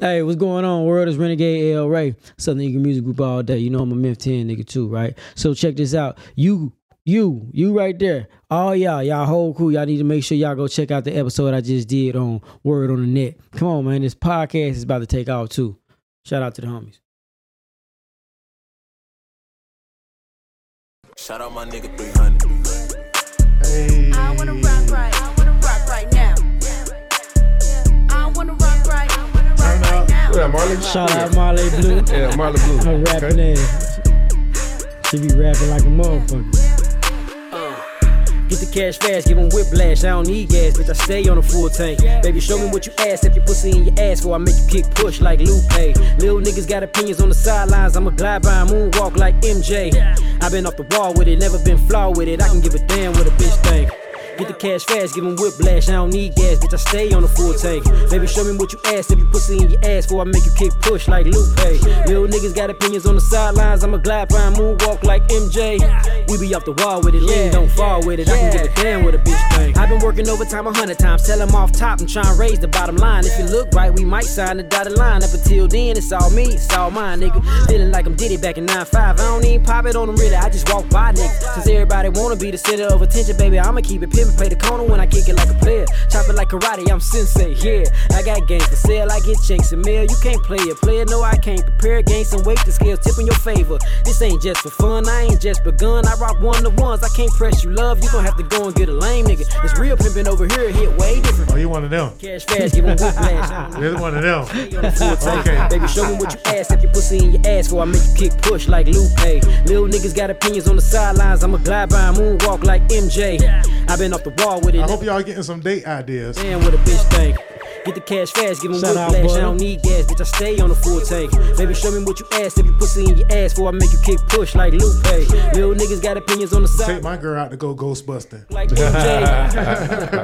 Hey, what's going on? World is Renegade El Rey, Southern Eagle Music Group all day. You know I'm a Memphis 10 nigga too, right? So check this out. You, you, you right there. All y'all, y'all whole crew, y'all need to make sure y'all go check out the episode I just did on Word on the Net. Come on, man. This podcast is about to take off too. Shout out to the homies. Shout out my nigga 300. Hey. Right up. now. Yeah, Marley. Shout out Marley Blue. Yeah, Marley Blue. Her rapping Okay. ass. She be rapping like a motherfucker. Get the cash fast, give give 'em whiplash. I don't need gas, bitch. I stay on a full tank. Baby, show me what you ask. If your pussy in your ass, for I make you kick push like Lupe. Little niggas got opinions on the sidelines. I'ma glide by and moonwalk like MJ. i been off the wall with it, never been flawed with it. I can give a damn what a bitch think. Get the cash fast, give 'em whiplash. I don't need gas, bitch. I stay on the full tank. Baby, show me what you ask. If you pussy in your ass, for I make you kick push like Lupe. Little niggas got opinions on the sidelines. I'ma glide by and moonwalk like MJ. We be off the wall with it, lean, don't fall with it. I can give a damn what a bitch think. I've been working overtime a hundred times, tell 'em off top. I'm trying to raise the bottom line. If you look right, we might sign the dotted line. Up until then, it's all me, it's all mine, nigga. Feeling like I'm Diddy back in 9-5. I don't even pop it on them really, I just walk by niggas. Since everybody wanna be the center of attention, baby, I'ma keep it play the corner when I kick it like a player. Chop it like karate, I'm sensei, yeah. I got games for sale, I get checks and mail. You can't play it, player, no, I can't prepare. Gain some weight, the scales tip in your favor. This ain't just for fun, I ain't just begun. I rock one to ones, I can't press you love. You gon' have to go and get a lame nigga. It's real pimpin' over here, hit way different. Oh, you one of them? Cash fast, give 'em whiplash. You're one of them. The full tank. Okay. Baby, show me what you ask. If your pussy in your ass, for I make you kick push like Lupe. Little niggas got opinions on the sidelines. I'ma glide by and moonwalk like MJ. I've been off the wall with it. I hope y'all getting some date ideas. Damn what a bitch think. Get the cash fast, give 'em Shout out, whiplash. I don't need gas, bitch. I stay on the full tank. Baby, show me what you ask. If you pussy in your ass, for I make you kick push like Lupe. Little niggas got opinions on the Take my girl out to go Ghostbusting. Like MJ.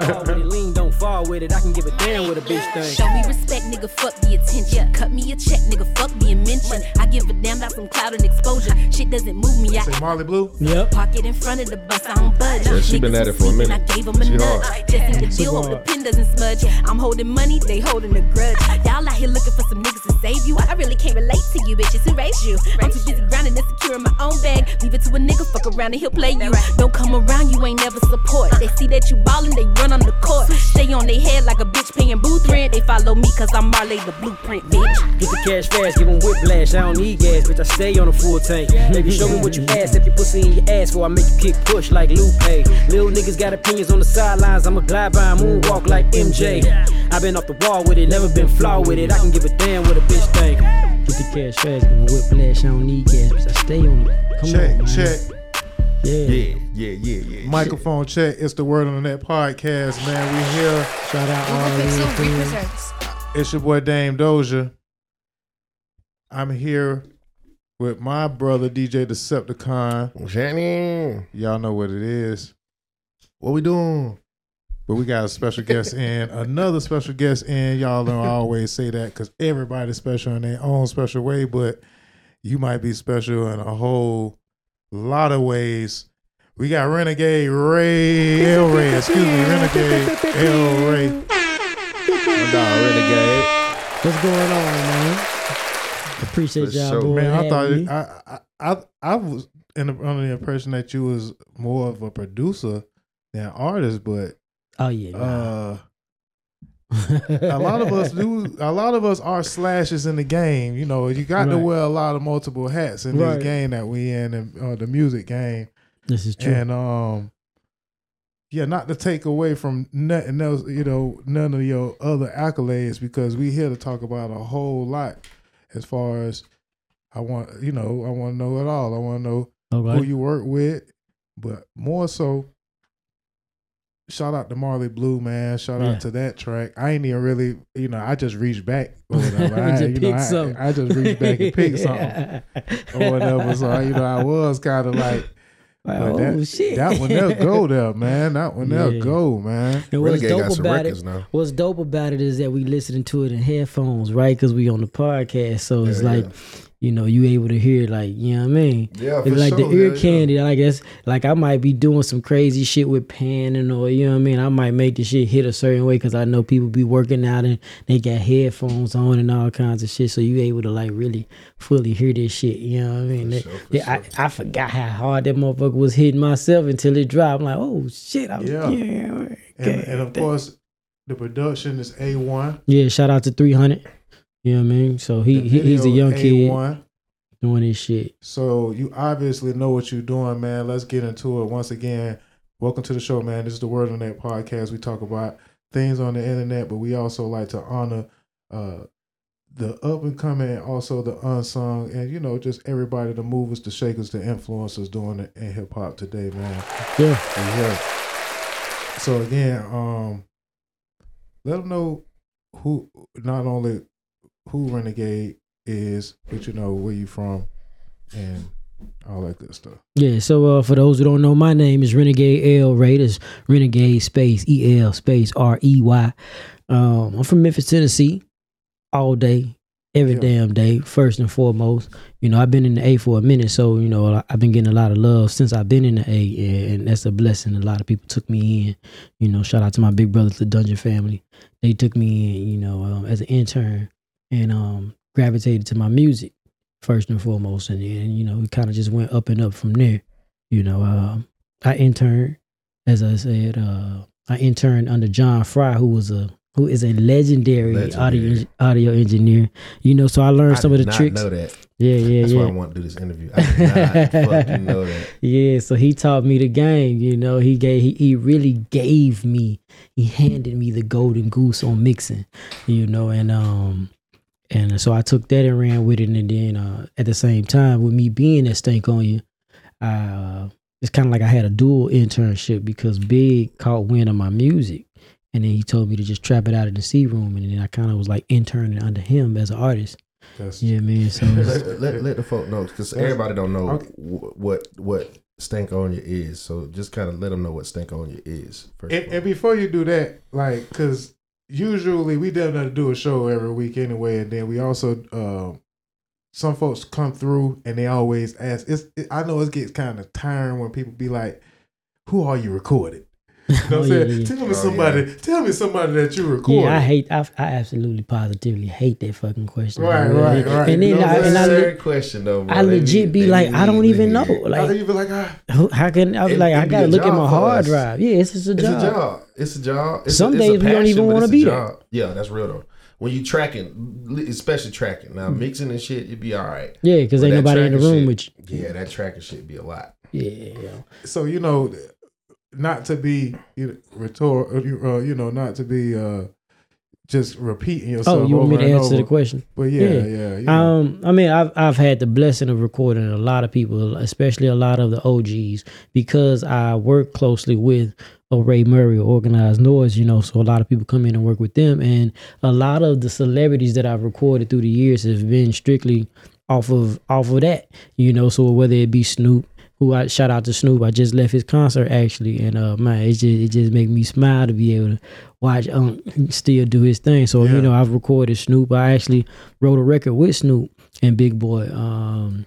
Fall with it, lean, don't fall with it. I can give a damn with a bitch thing. Show me respect, nigga, fuck the attention. Cut me a check, nigga, fuck being mentioned. I give a damn about some cloud and exposure. Shit doesn't move me. I Say Marley Blue. Yep. Pocket in front of the bus, I don't budge. Yeah, she been at it for a minute. I gave 'em a She nudge. hard. Just need to deal, hope the hard. pen doesn't smudge. I'm holding money, they holding a grudge. Y'all out here looking for some niggas to save you. I really can't relate to you, bitches. Who raised you? I'm too busy grinding and securing my own bag. Leave it to a nigga, fuck around and he'll play you. Don't come around, you ain't never support. They see that you ballin', they run on the court. Stay on their head like a bitch paying booth rent. They follow me cause I'm Marley the blueprint, bitch. Get the cash fast, give 'em whiplash. I don't need gas, bitch. I stay on a full tank. Baby, show me what you ask. If your pussy in your ass, for I make you kick push like Lupe. Little niggas got opinions on the sidelines. I'ma glide by and moonwalk like MJ. I've been off the wall with it, never been flawed with it. I can give a damn what a bitch think. Get the cash fast, give 'em whiplash. I don't need gas, bitch. I stay on it. Come Check, on, man. check. Yeah. Yeah, yeah, yeah, yeah. Microphone check. It's the Word on that Net podcast, man. We here. Shout out all these friends. It's your boy Dame Dozha. I'm here with my brother DJ Deceptacon. What's happening? Y'all know what it is. What we doing? But we got a special guest in, another special guest in. Y'all don't always say that because everybody's special in their own special way, but you might be special in a whole lot of ways. We got Renegade Ray El Rey, excuse me, Renegade El Rey. My Renegade. What's going on, man? Appreciate For y'all, sure. boy. Man, I thought me. I, I I I was in the, under the impression that you was more of a producer than artist, but Oh yeah. Nah. uh a lot of us do a lot of us are slashes in the game you know you got to wear a lot of multiple hats in Right. this game that we in and uh, the music game this is true. and um yeah not to take away from nothing else you know none of your other accolades because we here to talk about a whole lot as far as i want you know i want to know it all i want to know All who you work with, but more so, shout out to Marley Blue, man. Shout Yeah. out to that track. I ain't even really, you know, I just reached back or whatever. I, Just you know, I. I just reached back and picked something or whatever. So you know, I was kind of like, Like, oh that, shit. that one they'll go there, man. That one they'll Yeah. go, man. And what's Renegade dope got about it? now. What's dope about it is that we listening to it in headphones, right? Because we on the podcast, so it's Yeah, like, yeah. You know, you able to hear like, you know what I mean? Yeah, It's like the ear candy. Like that's like I might be doing some crazy shit with panning or you know what I mean. I might make the shit hit a certain way because I know people be working out and they got headphones on and all kinds of shit. So you able to like really fully hear this shit. You know what I mean? That- sure, yeah, I, I forgot how hard that motherfucker was hitting myself until it dropped. I'm like, oh shit. I'm, Yeah. yeah. And, yeah. and of course, the production is A one. Yeah, shout out to 300. You know what I mean? So he, he he's a young kid A1. doing his shit. So you obviously know what you're doing, man. Let's get into it. Once again, welcome to the show, man. This is the Word on That podcast. We talk about things on the internet, but we also like to honor uh, the up and coming and also the unsung, and you know, just everybody, the movers, the shakers, the influencers doing it in hip hop today, man. Yeah. Yeah. So again, um, let them know who not only who Renegade is, but you know where you from and all that good stuff. Yeah, so uh, for those who don't know, my name is Renegade El Rey. That's Renegade space E L space R E Y. Um, I'm from Memphis, Tennessee, all day, every Yeah. damn day. First and foremost, you know, I've been in the A for a minute, so you know, I've been getting a lot of love since I've been in the A, and that's a blessing. A lot of people took me in. You know, shout out to my big brothers, the Dungeon family. They took me in, you know, um, as an intern, and um, gravitated to my music first and foremost, and then you know, it kind of just went up and up from there. You know, um, I interned, as I said, uh, I interned under John Fry, who was a who is a legendary, audio Legendary. audio engineer. You know, so I learned I some of the tricks. know that. Yeah, yeah, That's yeah. why I want to do this interview. I fucking know that. Yeah, so he taught me the game. You know, he gave he, he really gave me he handed me the golden goose on mixing. You know, and um and so I took that and ran with it. And then uh, at the same time, with me being at Stankonia, uh, it's kind of like I had a dual internship because Big caught wind of my music, and then he told me to just trap it out in the C room, and then I kind of was like interning under him as an artist. That's Yeah, man. So let, let, let the folk know because everybody don't know okay. what what Stankonia is. So just kind of let them know what Stankonia is. First and, and before you do that, like, cause usually we definitely do a show every week anyway, and then we also um some folks come through and they always ask. It's it, I know it gets kind of tiring when people be like, "Who are you recorded?" You know what Oh, I'm yeah, saying? yeah. Tell me Oh, somebody. Tell me somebody that you recorded. Yeah, I hate. I, I absolutely, positively hate that fucking question. Right, I really- right, right. And then, You know I, what I'm and I, le- question though. Bro. I legit need- be they like, I don't even know. Like, Like, you be like, ah, how can I? It- Like, I gotta look at my hard us. drive. Yeah, it's just a job. It's a job. It's a job. It's Some a, it's a days we don't even wanna it's a be there. job. Yeah, that's real though. When you tracking, especially tracking. Now Mm. mixing and shit, it'd be all right. Yeah, because But ain't nobody in the room shit- with you. Yeah, that tracking shit be a lot. Yeah, so you know, not to be you know, rhetor, uh, you know, not to be uh just repeating yourself. Oh, you want me to answer the question? But yeah, Yeah. yeah, you know. Um, I mean, I've I've had the blessing of recording a lot of people, especially a lot of the OGs, because I work closely with Ray Murray or Organized Noize. You know, so a lot of people come in and work with them, and a lot of the celebrities that I've recorded through the years have been strictly off of off of that. You know, so whether it be Snoop. Who I shout out to Snoop. I just left his concert actually, and uh man, it just it just make me smile to be able to watch um still do his thing. So Yeah. you know, I've recorded Snoop. I actually wrote a record with Snoop and Big Boi. Um,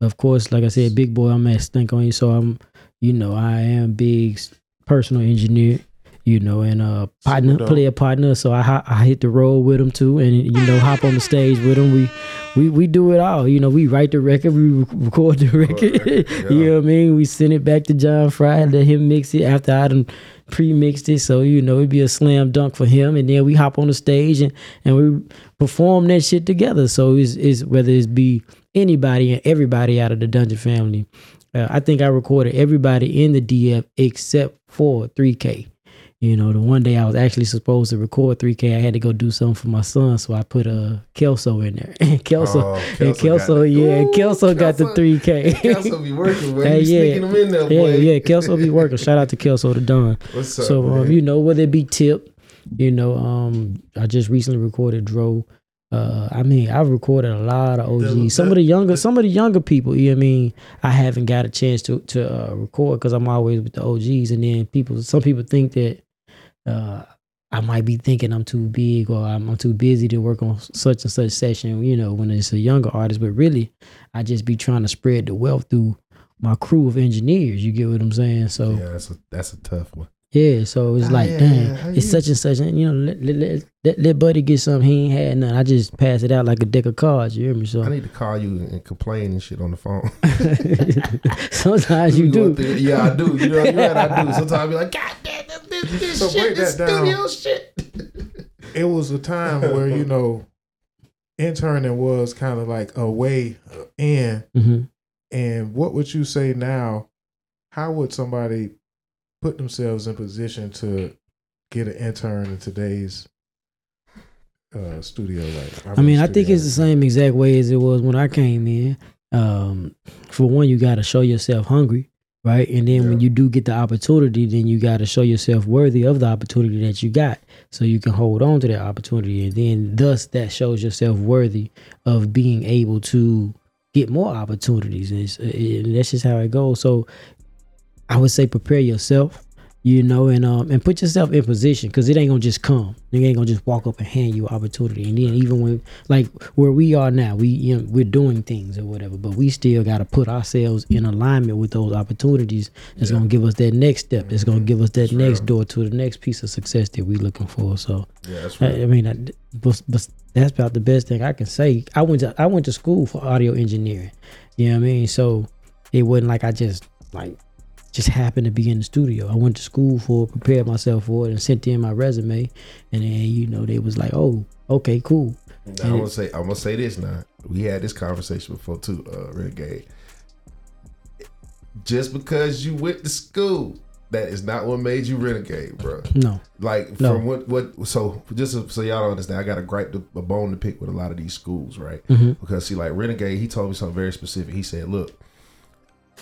of course, like I said, Big Boi, I'm at Stankonia, so I'm, you know, I am Big's personal engineer, you know, and uh partner, dope. player partner. So I I hit the road with him too, and you know, hop on the stage with him. We we we do it all. You know, we write the record, we record the record. record, you know what I mean? We send it back to John Fry, let him mix it after I done pre-mixed it. So you know, it'd be a slam dunk for him, and then we hop on the stage and and we perform that shit together. So it's, it's whether it's be anybody and everybody out of the Dungeon family. Uh, I think I recorded everybody in the DF except for 3K. You know, the one day I was actually supposed to record 3K, I had to go do something for my son, so I put a uh, Kelso in there. Kelso, Oh, and Kelso Kelso, got yeah, Ooh, Kelso got the 3K. Kelso be working, boy. Hey, yeah. sneaking them in there, yeah, boy. yeah, Kelso be working. Shout out to Kelso the Don. What's up, So um, you know whether it be Tip, you know, um, I just recently recorded Dro. Uh, I mean, I've recorded a lot of OGs. The- some of the younger, some of the younger people. You know what I mean? I haven't got a chance to to uh, record because I'm always with the OGs, and then people. Some people think that uh, I might be thinking I'm too big or I'm, I'm too busy to work on such and such session, you know, when it's a younger artist. But really, I just be trying to spread the wealth through my crew of engineers. You get what I'm saying? So Yeah, that's a that's a tough one. Yeah, so it's Ah, like, yeah, damn, yeah. How it's you- such and such, and you know, let, let, let, let, let buddy get something he ain't had nothing. I just pass it out like a deck of cards. You hear me? So I need to call you and complain and shit on the phone. sometimes you go do. through- yeah, I do. You know, you know what I do. Sometimes I be like, God damn, this, this, this So shit, this that down. studio shit. it was a time where you know interning was kind of like a way in hmm and what would you say now how would somebody put themselves in position to get an intern in today's uh studio like I mean, I think it's the same exact way as it was when I came in. Um, for one, you got to show yourself hungry, right? And then when you do get the opportunity, then you got to show yourself worthy of the opportunity that you got, so you can hold on to that opportunity, and then thus that shows yourself worthy of being able to get more opportunities. And, it's, and that's just how it goes. So I would say prepare yourself, you know, and um and put yourself in position because it ain't gonna just come. They ain't gonna just walk up and hand you an opportunity. And then even when like where we are now, we you know we're doing things or whatever, but we still got to put ourselves in alignment with those opportunities. That's gonna give us that next step. That's gonna give us that next door to the next piece of success that we're looking for. So Yeah, that's I, I mean, I, but, but that's about the best thing I can say. I went to I went to school for audio engineering. You know what I mean? So it wasn't like I just like just happened to be in the studio. I went to school for it, prepared myself for it, and sent in my resume. And then you know they was like, "Oh, okay, cool." Now, I'm gonna say I'm gonna say this now. We had this conversation before too, uh, Renegade. Just because you went to school, that is not what made you renegade, bro. No, Like No. from what what so just so, so y'all don't understand, I got a gripe to, a bone to pick with a lot of these schools, right? Mhm. Because see, like renegade, he told me something very specific. He said, "Look,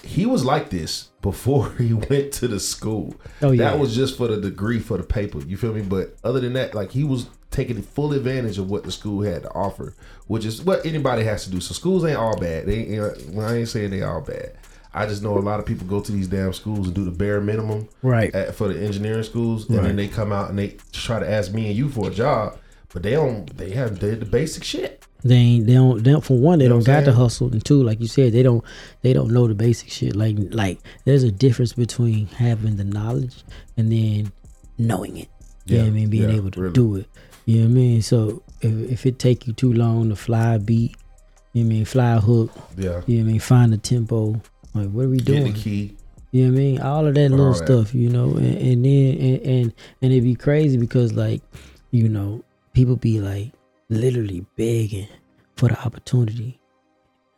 he was like this before he went to the school. Oh, yeah. that was just for the degree for the paper. You feel me? But other than that, like he was taking full advantage of what the school had to offer, which is what anybody has to do. So schools ain't all bad. They well, I ain't saying they all bad. I just know a lot of people go to these damn schools and do the bare minimum right. at, for the engineering schools, and Right. then they come out and they try to ask me and you for a job, but they don't. They have they the basic shit. They ain't they don't, they don't for one they You know don't got the hustle and two like you said they don't they don't know the basic shit like like there's a difference between having the knowledge and then knowing it you know Yeah, what I mean being yeah, able to really. do it you know what I mean so if, if it take you too long to fly a beat you know what I mean fly a hook Yeah, you know what I mean find the tempo like what are we doing? get the key. you know what I mean? All of that All little that. stuff, you know, and, and then and, and and it'd be crazy because like, you know, people be like literally begging for the opportunity.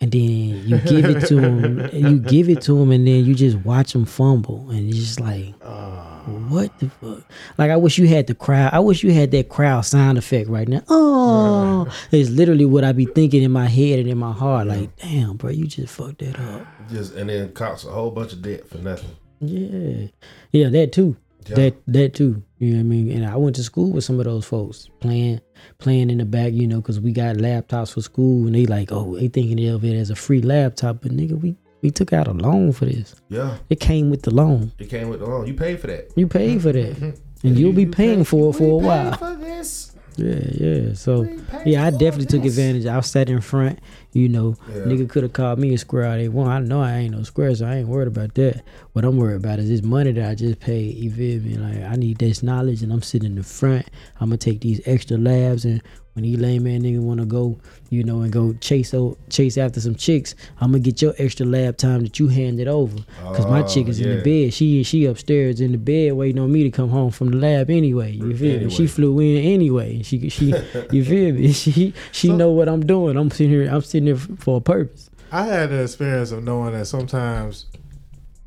And then you give it to him, you give it to them, and then you just watch him fumble, and it's just like, ah. what the fuck? Like I wish you had the crowd. I wish you had that crowd sound effect right now. Oh, it's literally what I be thinking in my head and in my heart. Like, damn, bro, you just fucked that up. Just and then costs a whole bunch of debt for nothing. Yeah, yeah, that too. Yeah. That that too. You know what I mean? And I went to school with some of those folks playing playing in the back. You know, because we got laptops for school, and they like, oh, they thinking of it as a free laptop, but nigga, we we took out a loan for this. Yeah, It came with the loan. it came with the loan. You paid for that. You paid for that, mm-hmm. and you'll be paying for it for a while. For this. Yeah, yeah. So yeah, I definitely took advantage. I sat in front. You know, Yeah. nigga could have called me a square all they want. I know I ain't no square, so I ain't worried about that. What I'm worried about is this money that I just paid. You feel me? Like I need this knowledge, and I'm sitting in the front. I'm gonna take these extra labs, and when these lame man nigga wanna go, you know, and go chase o- chase after some chicks, I'm gonna get your extra lab time that you handed over. Cause my chick Oh, is in the bed. She she upstairs in the bed waiting on me to come home from the lab anyway. You feel me? She flew in anyway. She she you feel me? She she know what I'm doing. I'm sitting here. I'm sitting here for a purpose. I had the experience of knowing that sometimes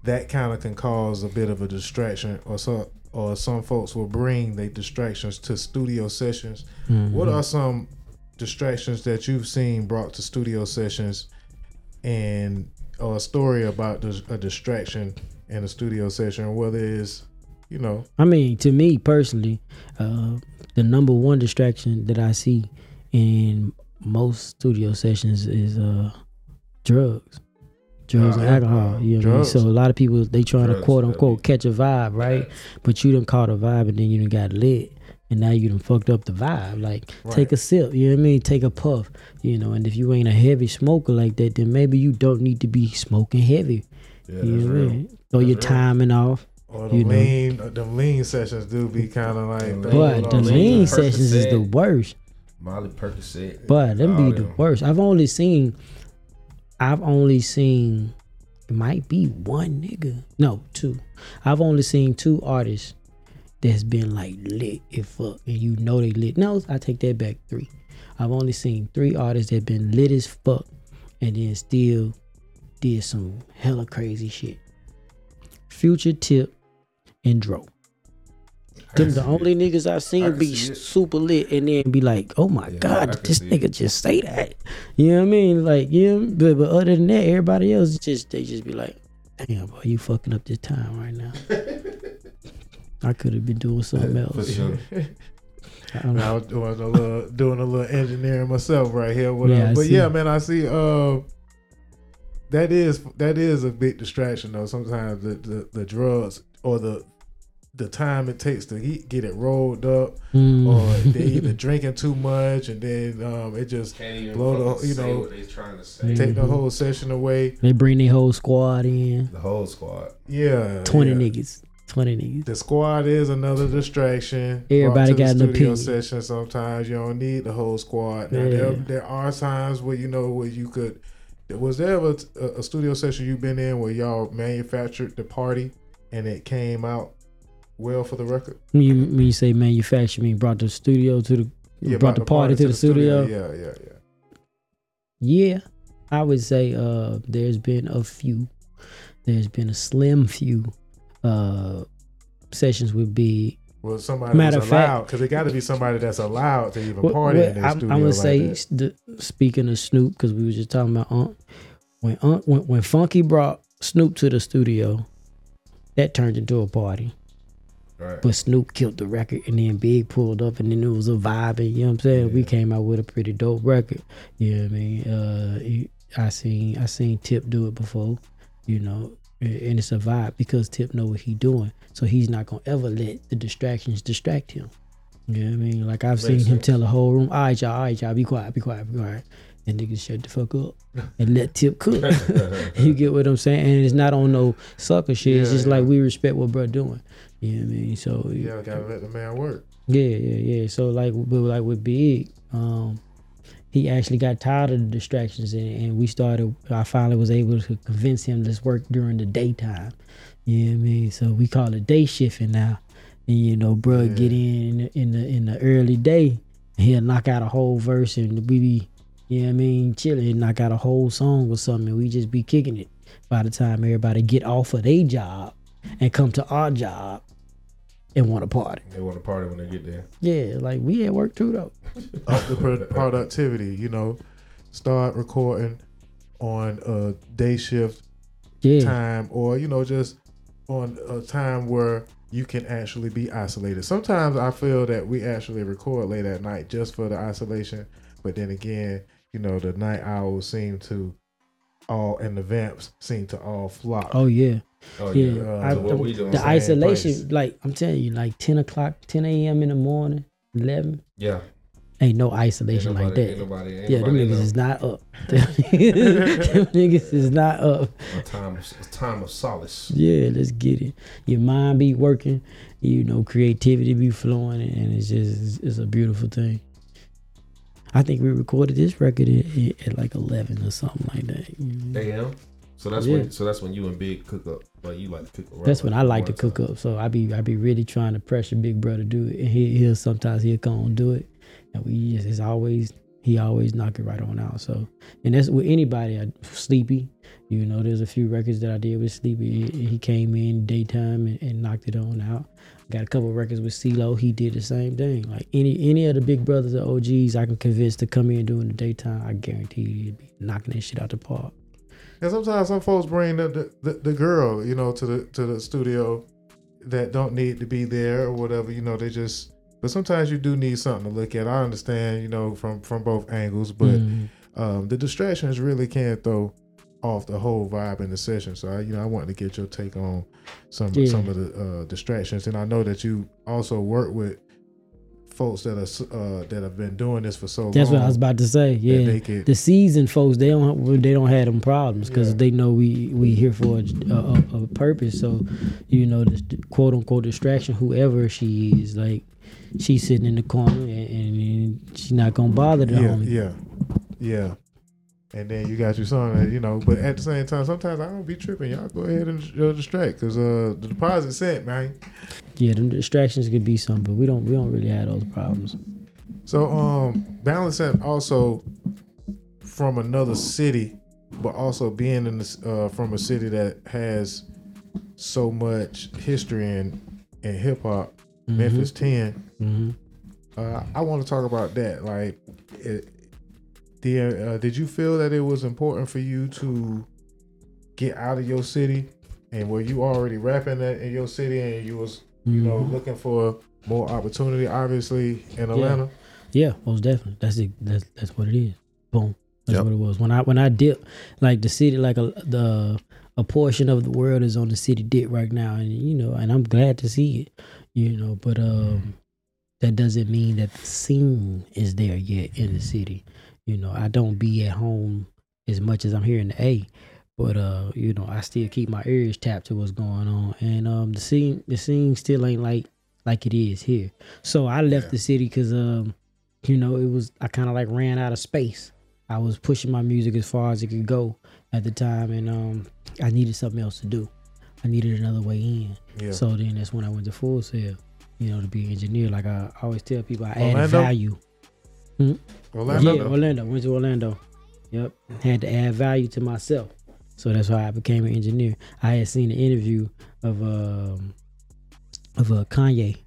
that kind of can cause a bit of a distraction, or some or some folks will bring their distractions to studio sessions. What are some distractions that you've seen brought to studio sessions, and or a story about a distraction in a studio session, whether it's you know I mean, to me personally, uh, the number one distraction that I see in most studio sessions is uh, drugs. Drugs Uh, and alcohol. You know what I mean? So a lot of people they trying to quote unquote be- catch a vibe, right? But you done caught a vibe and then you done got lit. and now you done fucked up the vibe. Like take a sip, you know what I mean? Take a puff, you know. And if you ain't a heavy smoker like that, then maybe you don't need to be smoking heavy. Yeah, you that's know what I real. mean? Throw your real. timing off. Or the You know. lean, uh, the lean sessions do be kind of like. But the lean sessions is the Percocet. worst. Molly Percocet. But them all be the worst. I've only seen, I've only seen, it might be one nigga. No, two. I've only seen two artists that's been like lit if fuck, and you know they lit. No, I take that back. Three. I've only seen three artists that been lit as fuck, and then still did some hella crazy shit. Future Tip and Dro. Them the only niggas I've seen can be see super lit and then be like, oh my Yeah, god, this nigga it. just say that. You know what I mean? Like, yeah, but, but other than that, everybody else just they just be like, damn, boy, you fucking up this time right now. I could have been doing something For else. sure. I don't I was doing a little doing a little engineering myself right here. What Yeah, but yeah, man, I see. Uh, that is that is a big distraction though. Sometimes the the, the drugs or the the time it takes to get, get it rolled up, Mm. or they either drinking too much and then um, it just Blow the- you know, what they trying to say. take the Mhm. whole session away. They bring the whole squad in. The whole squad. Yeah, 20 yeah. niggas. 20 niggas. The squad is another distraction. Everybody got an the studio opinion. session. Sometimes you don't need the whole squad. Now, Yeah. there, there are times where you know where you could. Was there ever a, a studio session you've been in where y'all manufactured the party and it came out well for the record? When you, when you say manufacture, you mean brought the studio to the, brought the, party, to the, studio. Yeah, yeah, yeah. Yeah, I would say uh there's been a few. There's been a slim few uh sessions with Big. Well, somebody Matter fact- allowed because it got to be somebody that's allowed to even What- party what- in their I'm, studio I'm gonna like say the, speaking of Snoop because we were just talking about Unc. When Unc, when when Funky brought Snoop to the studio, that turned into a party. Right. But Snoop killed the record, and then Big pulled up, and then it was a vibe. And you know what I'm saying? We came out with a pretty dope record. You know what I mean? Uh, I seen I seen Tip do it before. You know, and it's a vibe because Tip know what he doing, so he's not gonna ever let the distractions distract him. You know what I mean? Like I've seen him tell the whole room, "All right, y'all, all right, y'all, be quiet, be quiet, be quiet," and niggas shut the fuck up and let Tip cook. you get what I'm saying? And it's not on no sucker shit. it's just yeah. like we respect what bro doing. You know what I mean? So Yeah, gotta let the man work. yeah, yeah, yeah. So like, but like with Big, um, he actually got tired of the distractions, and, and we started. I finally was able to convince him to work during the daytime. You know what I mean? So we call it day shifting now. And you know, bro, Yeah. get in in the, in the early day, he'll knock out a whole verse, and we be, you know what I mean, chilling, and knock out a whole song or something, and we just be kicking it. By the time everybody get off of their job and come to our job and want to party. They want to party when they get there. Yeah, like we at work too though. up the productivity. You know, start recording on a day shift Yeah, time, or you know, just on a time where you can actually be isolated. Sometimes I feel that we actually record late at night just for the isolation, but then again, you know, the night owls seem to all and the vamps seem to all flock. Oh yeah, Oh yeah. yeah. uh, I- so what we doing? the isolation, place. like I'm telling you, like ten o'clock, ten a.m. in the morning, eleven. Yeah. Ain't no Ain't isolation nobody, like Ain't that. nobody, ain't Yeah, them niggas know. is not up. them niggas is not up. a time, a time of solace. Yeah, let's get it. Your mind be working, you know, creativity be flowing, and it's just it's a beautiful thing. I think we recorded this record at, at like eleven or something like that. you know. A.M. So that's Yeah. when. So that's when you and Big cook up. Like you like to cook. around That's when I like to cook time. up. So I be I be really trying to pressure Big Brother to do it, and he he'll sometimes he'll come and do it, and we just it's always he always knock it right on out. So and that's with anybody. I, Sleepy, you know, there's a few records that I did with Sleepy. He, he came in daytime and, and knocked it on out. Got a couple of records with CeeLo. He did the same thing. Like any any of the Big Brothers or OGs, I can convince to come in during the daytime. I guarantee he'd be knocking that shit out the park. And sometimes some folks bring the, the, the, the girl, you know, to the to the studio that don't need to be there or whatever. You know, they just. But sometimes you do need something to look at. I understand, you know, from from both angles, but Mhm. um, the distractions really can throw off the whole vibe in the session. So I, you know, I wanted to get your take on some Yeah. some of the uh, distractions, and I know that you also work with folks that are uh, that have been doing this for so That's long. That's what I was about to say. Yeah, could- the seasoned folks they don't they don't have them problems because Yeah. they know we we here for a, a, a purpose. So, you know, the quote unquote distraction, whoever she is, like she's sitting in the corner and, and she's not gonna bother the yeah, homie. yeah, yeah. And then you got your son, that, you know. But at the same time, sometimes I don't be tripping. Y'all go ahead and uh, distract because uh, the deposit sent, man. Yeah, them distractions could be something, but we don't we don't really have those problems. So um balancing also from another city, but also being in this uh from a city that has so much history in in hip hop, Memphis 10 hmm Uh, I want to talk about that. Like, it, did uh, did you feel that it was important for you to get out of your city, and were you already rapping that in your city, and you was you know Mhm. looking for more opportunity, obviously in Atlanta? Yeah, most definitely. That's it. That's that's what it is. Boom. That's Yep. what it was. When I when I dip, like the city, like a the a portion of the world is on the city dip right now, and you know, and I'm glad to see it. You know, but um, that doesn't mean that the scene is there yet in the city. You know, I don't be at home as much as I'm here in the A, but uh, you know, I still keep my ears tapped to what's going on, and um, the scene the scene still ain't like like it is here. So I left Yeah. the city because um, you know, it was I kind of like ran out of space. I was pushing my music as far as it could go at the time, and um, I needed something else to do. I needed another way in. Yeah. So then that's when I went to Full Sail, you know, to be an engineer. Like I always tell people, I added Orlando? Value. Orlando. Yeah, Orlando. Went to Orlando. Yep. Had to add value to myself. So that's why I became an engineer. I had seen an interview of um of uh, Kanye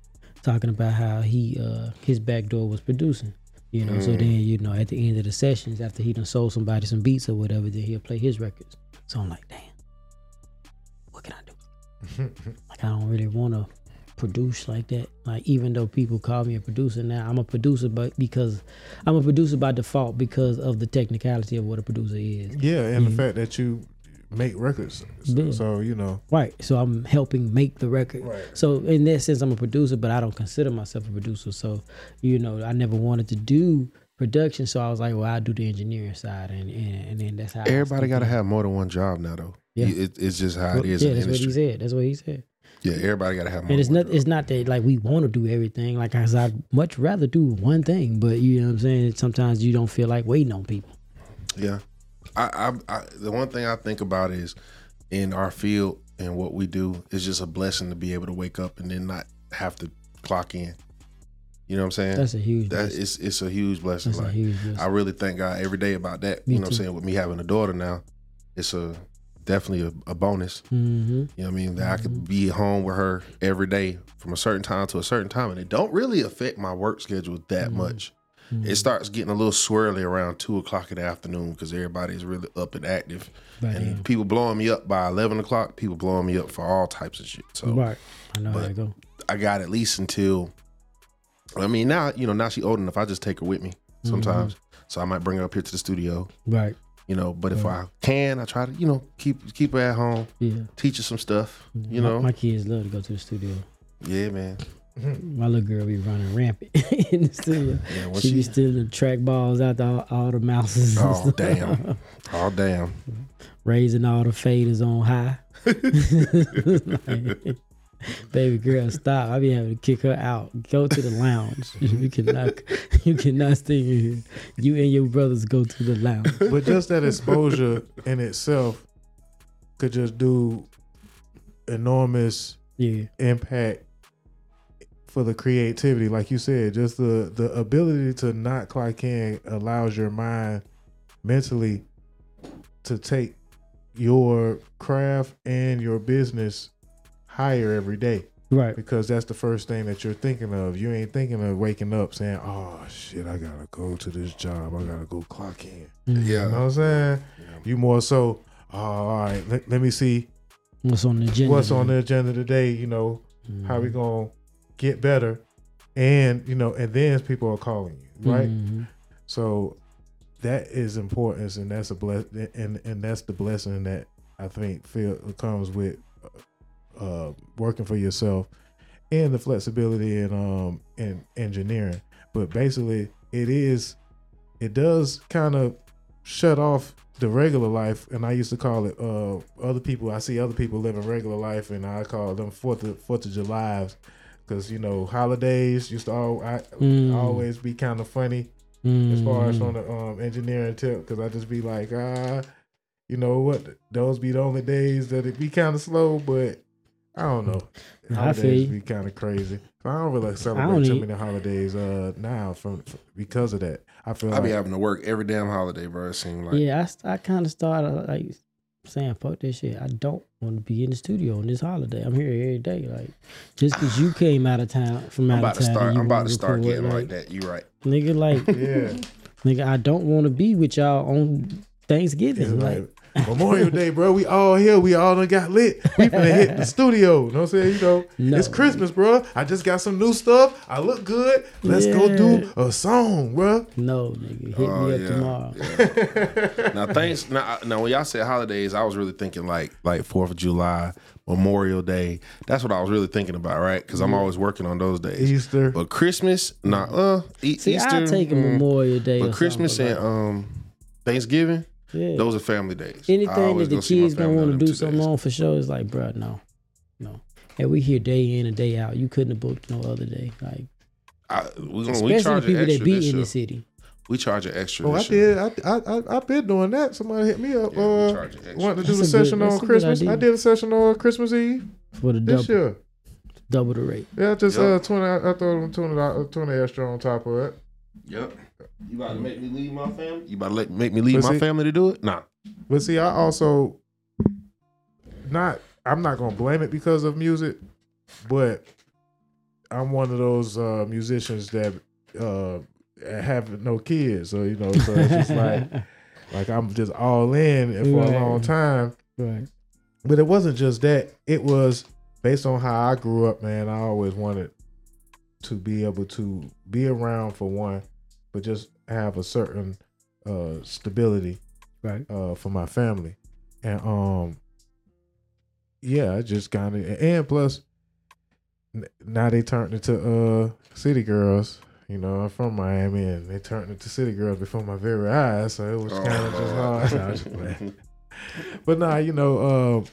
talking about how he uh his back door was producing. You know, so Mm. then you know at the end of the sessions after he done sold somebody some beats or whatever, then he'll play his records. So I'm like, damn, what can I do? Like I don't really want to produce like that. Like even though people call me a producer now, I'm a producer, but because I'm a producer by default because of the technicality of what a producer is. yeah, and the fact that you make records, so, Yeah. so you know. Right. So I'm helping make the record. Right. So in that sense, I'm a producer, but I don't consider myself a producer. So you know, I never wanted to do production, so I was like, well, I'll do the engineering side, and and, and then that's how Everybody got to have more than one job now, though. Yeah. It, it's just how it is yeah, in the that's what he said. That's what he said. Yeah, everybody got to have. And it's not it's not that like we want to do everything. Like I said, I'd much rather do one thing, but you know what I'm saying. Sometimes you don't feel like waiting on people. Yeah, I, I, I the one thing I think about is in our field and what we do is just a blessing to be able to wake up and then not have to clock in. You know what I'm saying? That's a huge. that blessing. it's it's a huge blessing. That's a like huge. blessing. I really thank God every day about that. Me you know what. I'm saying? With me having a daughter now, it's a definitely a, a bonus. mm-hmm. You know what I mean? That I could be at home with her every day from a certain time to a certain time, and it don't really affect my work schedule that Mm-hmm. much. It starts getting a little swirly around two o'clock in the afternoon because everybody's really up and active, and people blowing me up by eleven o'clock. People blowing me up for all types of shit. So Right. I know how go. I got at least until. I mean, now you know now she old enough. I just take her with me sometimes, Mm-hmm. so I might bring her up here to the studio. Right. You know, but if I can, I try to you know keep keep her at home, Yeah. teach her some stuff. You My- know, my kids love to go to the studio. yeah, man. My little girl be running rampant in the studio. Yeah, when she, be stealing track balls out to all, all the mouses. Oh damn! Oh damn! Raising all the faders on high. Like, baby girl, stop! I be having to kick her out. Go to the lounge. You cannot, you cannot stay here. You and your brothers go to the lounge. but just that exposure in itself could just do enormous Yeah, impact for the creativity like you said just the the ability to not clock in allows your mind mentally to take your craft and your business higher every day. Right. because that's the first thing that you're thinking of. You ain't thinking of waking up saying oh shit i gotta go to this job. I gotta go clock in. You know what Yeah, i'm saying? You more so oh, all right let, let me see What's on the agenda? what's on the agenda today you know how we gonna get better. And you know and then people are calling you right? Mhm. so that is importance and that's a bless and and that's the blessing that i think feel comes with uh working for yourself and the flexibility in um in engineering. But basically, it is it does kind of shut off the regular life, and I used to call it uh other people. I see other people living regular life, and I call them Fourth of Fourth of July's, because you know holidays used to all I, Mm. always be kind of funny as far as on the um, engineering tip, because I just be like, ah, you know what? Those be the only days that it be kind of slow, but I don't know. Nah, I Holidays feel be kind of crazy. I don't really don't celebrate too e- many holidays uh now from, from because of that. I feel I be having to work every damn holiday, bro. It seems like yeah, I, I kind of started like saying, "Fuck this shit." I don't want to be in the studio on this holiday. I'm here every day. Like just because you came out of town from out I'm about of to town, start. I'm about wanna start record, getting like that. You right? nigga. Like yeah. nigga, I don't want to be with y'all on Thanksgiving. It's like, like Memorial Day, bro. We all here. We all done got lit. We finna hit the studio. You know what I'm saying? You know, No. it's Christmas, bro. I just got some new stuff. I look good. Let's go do a song, bro. no, nigga, hit Oh, me up yeah. tomorrow. now thanks. Now, now when y'all said holidays, I was really thinking like like Fourth of July, Memorial Day. That's what I was really thinking about, right? Because I'm always working on those days. Easter. But Christmas, nah, uh, e- See, Easter. I take a mm, Memorial Day. But or Christmas something, and um, Thanksgiving, but, yeah. those are family days. Anything that the go see my kids gonna want to do two something days. on for sure is like, bro, no, no. And we here day in and day out. You couldn't have booked no other day, like I, we, gonna, we especially charge the people that extra be in year. the city. We charge an extra. Oh, I year. did. I I I I've been doing that. Somebody hit me up. Yeah, uh, charge wanting to do That's the a session that's on Christmas. I did a session on Christmas Eve for the this double, year. double the rate. Yeah, just Yup. uh twenty. I I throw them twenty dollars- twenty extra on top of it. Yep. You about to make me leave my family? You about to let, make me leave But my see- family to do it? Nah. But see, I also not. I'm not gonna blame it because of music, but I'm one of those uh, musicians that uh, have no kids. So you know, so it's just like like I'm just all in for a long time. right. But it wasn't just that. It was based on how I grew up, man. I always wanted to be able to be around for one, but just have a certain uh, stability Right. uh, for my family, and um, yeah, I just kind of and plus now they turned into uh city girls. You know, I'm from Miami, and they turned into city girls before my very eyes. So it was kind of just hard. Nah, I'm just playing. but nah, you know, uh,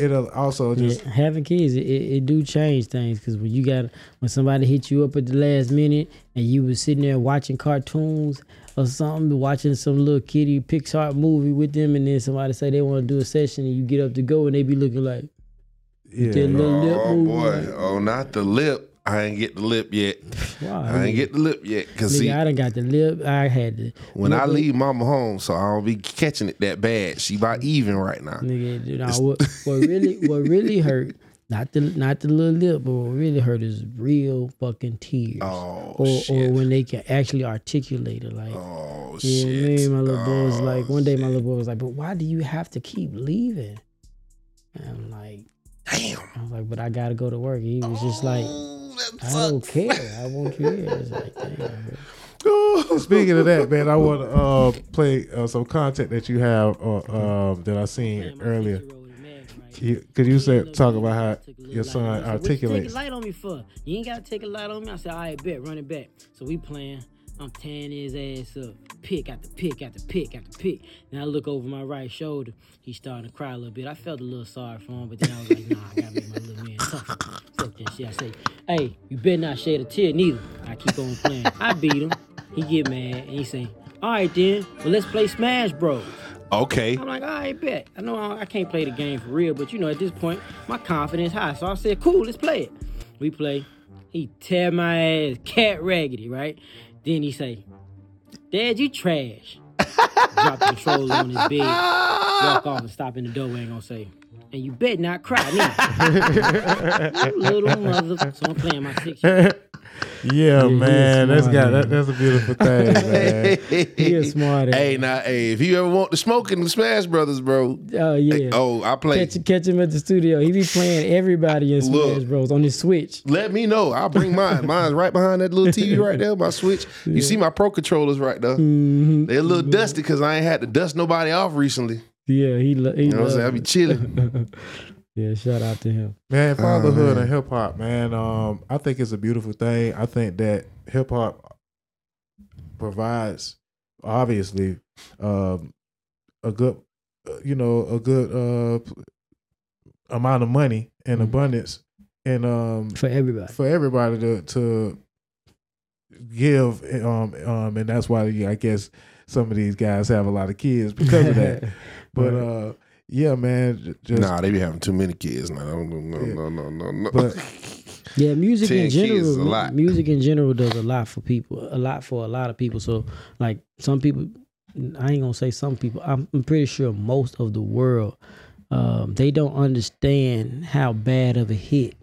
it'll also just yeah, having kids, it, it, it do change things because when you got when somebody hit you up at the last minute and you was sitting there watching cartoons or something, watching some little kitty Pixar movie with them, and then somebody say they want to do a session and you get up to go and they be looking like, yeah. that little Oh movie, boy. like, Oh, not the lip. I ain't get the lip yet. wow, I ain't get the lip yet. Cause see, Nigga, I done got the lip. I had the when I leave mama home, so I don't be catching it that bad. She about even right now. Nigga, you know, what, what really what really hurt, not the not the little lip, but what really hurt is real fucking tears. Oh or, or when they can actually articulate it. Like, Oh shit! yeah, shit. me, my little boy was Oh, like, one day my little boy was like, but why do you have to keep leaving? And I'm like, Damn. I was like, but I gotta go to work. He was just like, Oh, I don't care. I want you here. It's like, damn. Oh. Speaking of that, man, I want to uh, play uh, some content that you have uh, um, that I seen earlier. You, could you say talk about how your son What you articulates? take a light on me for? You ain't gotta take a light on me. I said, all right, bet, run it back. So we playing. I'm tearing his ass up. Pick after pick after pick after pick. Then I look over my right shoulder. He's starting to cry a little bit. I felt a little sorry for him, but then I was like, nah, I gotta make my little man tough. Fuck that shit. I say, hey, you better not shed a tear neither. I keep on playing. I beat him. He get mad and he say, all right then, well let's play Smash Bros. Okay. I'm like, all right, bet. I know I I can't play the game for real, but you know, at this point, my confidence high. So I said, cool, let's play it. We play. He tear my ass cat raggedy, right? Then he say, Dad, you trash. Drop the controller on his bed, walk off and stop in the doorway and gonna say, and you bet not cry now. you little mother. So I'm playing my six. Yeah, he man, is that's smart, got that, that's a beautiful thing, man. He a smart. Hey, now, hey, if you ever want to smoke in the Smash Brothers, bro. Oh yeah. Oh, I play. Catch, catch him at the studio. He be playing everybody in Smash Look. Bros on his Switch. Let me know. I'll bring mine. Mine's right behind that little TV right there, my Switch. You see my Pro controllers right there. Mm-hmm. They're a little dusty because I ain't had to dust nobody off recently. Yeah, he lo- he You know what I'm saying? I be chilling. Yeah, shout out to him. Man, fatherhood man. and hip hop, man. Um, I think it's a beautiful thing. I think that hip hop provides, obviously, um, a good, uh, you know, a good uh amount of money and Mhm. abundance, and um, For everybody. for everybody to to give, um, um, and that's why I guess some of these guys have a lot of kids because of that. But uh, yeah, man, just Nah, they be having too many kids. No, no, no, no, no, no, no. But- Yeah, music in general, a lot. music in general does a lot for people, a lot for a lot of people. So, like some people, I ain't gonna say some people. I'm, I'm pretty sure most of the world, um, they don't understand how bad of a hit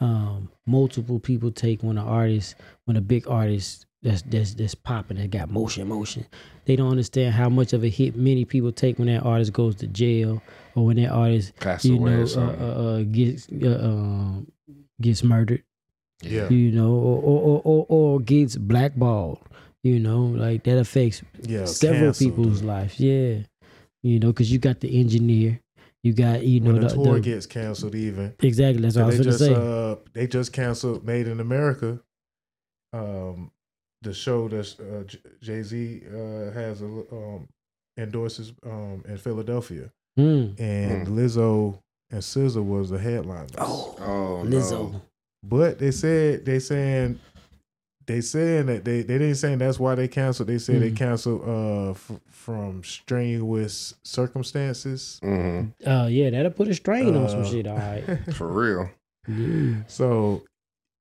um, multiple people take when an artist, when a big artist that's that's that's popping, that got motion, motion. They don't understand how much of a hit many people take when that artist goes to jail or when that artist Pass you away know, or uh, uh, uh, gets uh, um, gets murdered, yeah, you know, or or, or or or gets blackballed, you know, like that affects yeah, several canceled. people's lives. Yeah, you know, because you got the engineer, you got you know when the, the, tour the- gets canceled, even exactly. That's what I was they gonna just say. uh they just canceled Made in America. Um, the show that uh, Jay Z uh, has a, um endorses um in Philadelphia, Mm. and Lizzo and SZA was the headliner. Oh, oh, Lizzo. no. But they said they saying they saying that they they didn't saying that's why they canceled. They said they Mhm. canceled uh f- from strenuous circumstances. hmm Uh, yeah, that'll put a strain on some Uh, shit. All right. For real. Yeah. So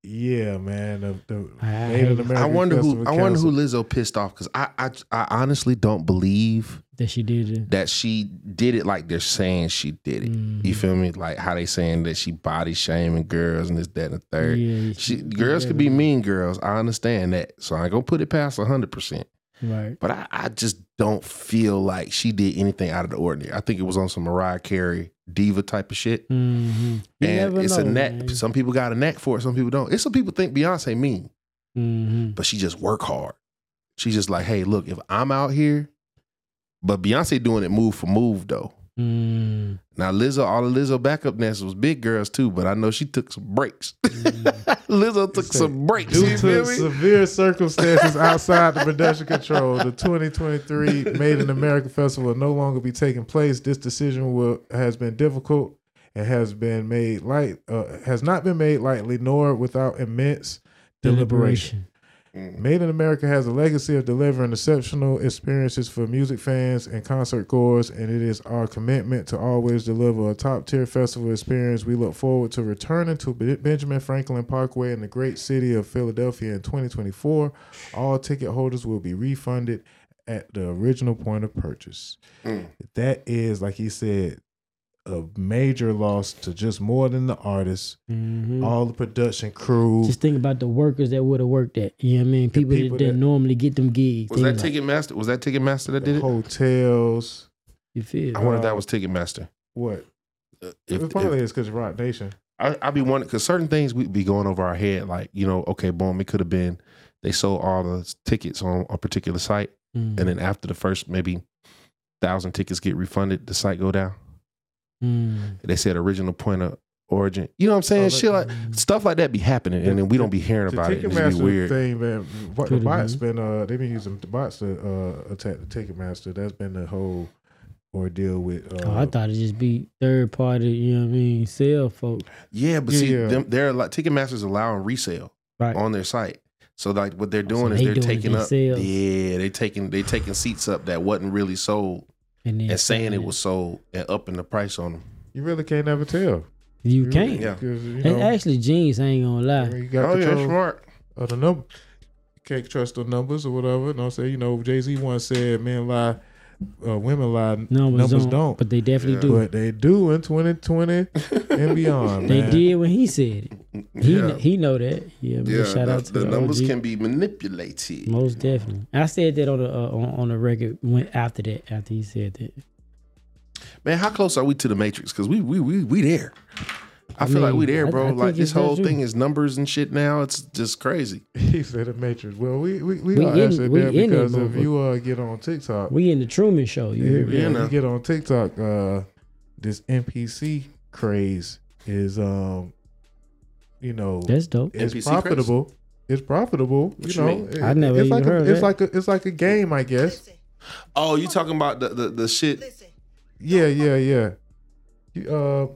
yeah, man, the, the I Made in hate- America. I wonder who Festival I wonder who. Lizzo pissed off because I, I I honestly don't believe That she did it. that she did it like they're saying she did it. Mhm. You feel me? Like how they saying that she body shaming girls and this, that, and the third. Yeah, She girls could be mean girls. I understand that. So I ain't gonna put it past hundred percent. Right. But I, I just don't feel like she did anything out of the ordinary. I think it was on some Mariah Carey diva type of shit. Mm-hmm. And it's know, a neck. man. Some people got a neck for it. Some people don't. It's some people think Beyonce mean, Mm-hmm. but she just work hard. She's just like, hey, look, if I'm out here, but Beyonce doing it move for move though. Mm. Now Lizzo, all the Lizzo backup dancers was big girls too, but I know she took some breaks. Lizzo took some breaks. Due to severe circumstances outside the production control, the 2023 Made in America Festival will no longer be taking place. This decision will has been difficult and has been made light uh, has not been made lightly nor without immense deliberation. Made in America has a legacy of delivering exceptional experiences for music fans and concert goers, and it is our commitment to always deliver a top tier festival experience. We look forward to returning to Benjamin Franklin Parkway in the great city of Philadelphia in 2024. All ticket holders will be refunded at the original point of purchase. Mm. That is, like he said, a major loss to just more than the artists, Mhm. all the production crew. Just think about the workers that would have worked at. You know what I mean? People, people that didn't that- normally get them gigs. Was They that like, Ticketmaster? Was that Ticketmaster that did it? hotels. You feel? I wonder if that uh, was Ticketmaster. What? If, it probably if- is because Roc Nation. I, I be wondering because certain things we be going over our head, like you know, okay, boom, it could have been they sold all the tickets on a particular site, Mm. and then after the first maybe thousand tickets get refunded, the site go down. Mm. They said original point of origin. You know what I'm saying? Oh, Shit like stuff like that be happening, and then we don't be hearing The about it. and It be Ticketmaster weird. thing, man. What the bots been. been? Uh, they've been using the bots to uh, attack the Ticketmaster. That's been the whole ordeal with. Uh, Oh, I thought it'd just be third party, you know what I mean? Sell folk. Yeah, but Yeah, see, yeah. them they're like Ticketmaster's allowing resale Right. on their site. So like what they're So doing is they they're doing taking up. themselves. Yeah, they taking they taking seats up that wasn't really sold and then and saying it was sold and upping the price on them. you really can't never tell. You really- can't. Yeah. 'cause, you And actually, jeans, I ain't gonna lie. you got Oh yeah, smart. of the number. You can't trust the numbers or whatever. You know I'm saying? You know, Jay Z once said, "Men lie, uh, women lie, Numbers, numbers don't, don't." But they definitely Yeah. do. But they do in 2020 and beyond. they man. did when he said it. He Yeah. kn- he know that. Yeah, Yeah, shout the, out to the the numbers OG. can be manipulated. Most definitely. I said that on the uh, on, on the record went after that. After he said that. Man, how close are we to the Matrix? Because we we we we there. I, I feel like we there, bro. I think like this whole thing is numbers and shit now. It's just crazy. He said the Matrix. Well, we we, we, We are in- actually we there in because if you uh, get on TikTok, We in the Truman Show. You hear me? Yeah, you get on TikTok, uh, this NPC craze is um, you know, That's dope. it's NPC profitable. It's profitable. What you you know, mean? It- I never it's even like heard a, it's that. like a it's like a game, I guess. Oh, you talking about the the, the shit? Yeah, yeah, yeah. You, uh,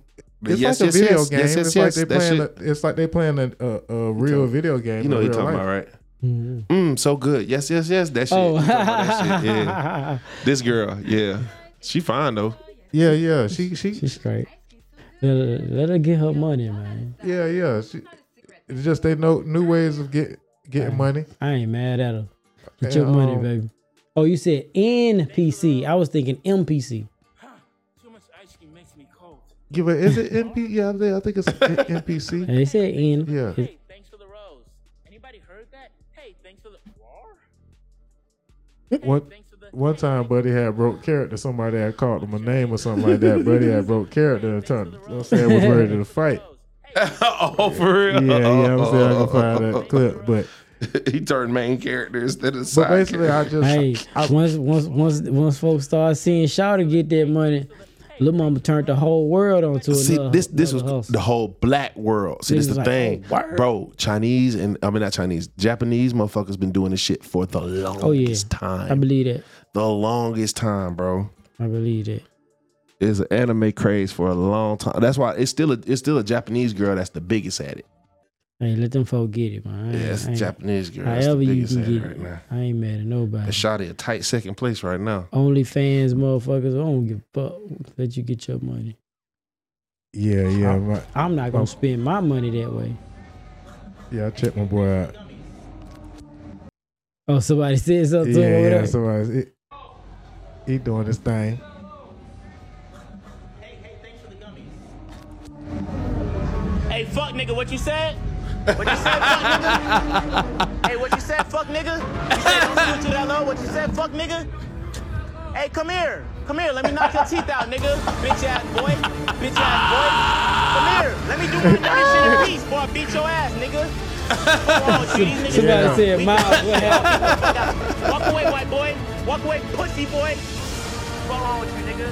it's yes, like a yes, video yes, game. yes, yes, it's yes. like they That playing. A, it's like they playing a a, a real talking- video game. You know what you're talking life. about, right? Mhm. Mm, so good. Yes, yes, yes. That shit. Oh, You talking about that shit. Yeah. This girl, yeah, she fine though. Yeah, yeah. She she she's straight. Let her, let her get her money, man. yeah yeah. She, it's just they know new ways of get getting money. I ain't mad at her. Get Yeah, your money, um, baby. Oh, you said NPC. I was thinking MPC. Too much ice cream makes me cold. Give it. Is it NP? Yeah, I think- it's NPC. And they said N. Yeah. Hey, thanks for the rose. Anybody heard that? Hey, thanks for the roar. One Thanks for the one time, Buddy had broke character. Somebody had called him a name or something like that. Buddy had broke character and turned. I'm saying was ready to fight. oh, for Yeah, real? yeah. I'm saying I can find that clip, but he turned main character instead of but side basically, character. I just Hey, once once once once folks start seeing Shawty get that money, Lil Mama turned the whole world onto it. See, another. this this was hustle. the whole black world. See, this This is the like, thing, oh, bro. Chinese and I mean not Chinese, Japanese motherfuckers been doing this shit for the longest Oh yeah, time. I believe that. the longest time, bro. I believe that. It's an anime craze for a long time. That's why it's still a it's still a Japanese girl that's the biggest at it. Hey, let them folk get it, man. I Yeah, it's I a Japanese girl. That's However you can get right it, now. I ain't mad at nobody. And Shotty a tight second place right now. Only fans, motherfuckers. I don't give a fuck. Let you get your money. yeah, yeah, my, I'm not gonna spend my money that way. yeah. I checked my boy out. Oh, somebody said something to him Yeah, over yeah. there. Somebody, he, he doing his thing. Hey, fuck nigga, what you said? What you said, fuck nigga? Hey, what you said, fuck nigga? You said don't salute to that low. What you said, fuck nigga? Hey, come here. Come here. Let me knock your teeth out, nigga. Bitch ass boy. Bitch ass boy. Come here. Let me do my dirty shit in peace before I beat your ass, nigga. What's wrong with you? These niggas Somebody said, Miles, what happened? Walk away, white boy. Walk away, pussy boy. What's wrong with you, nigga?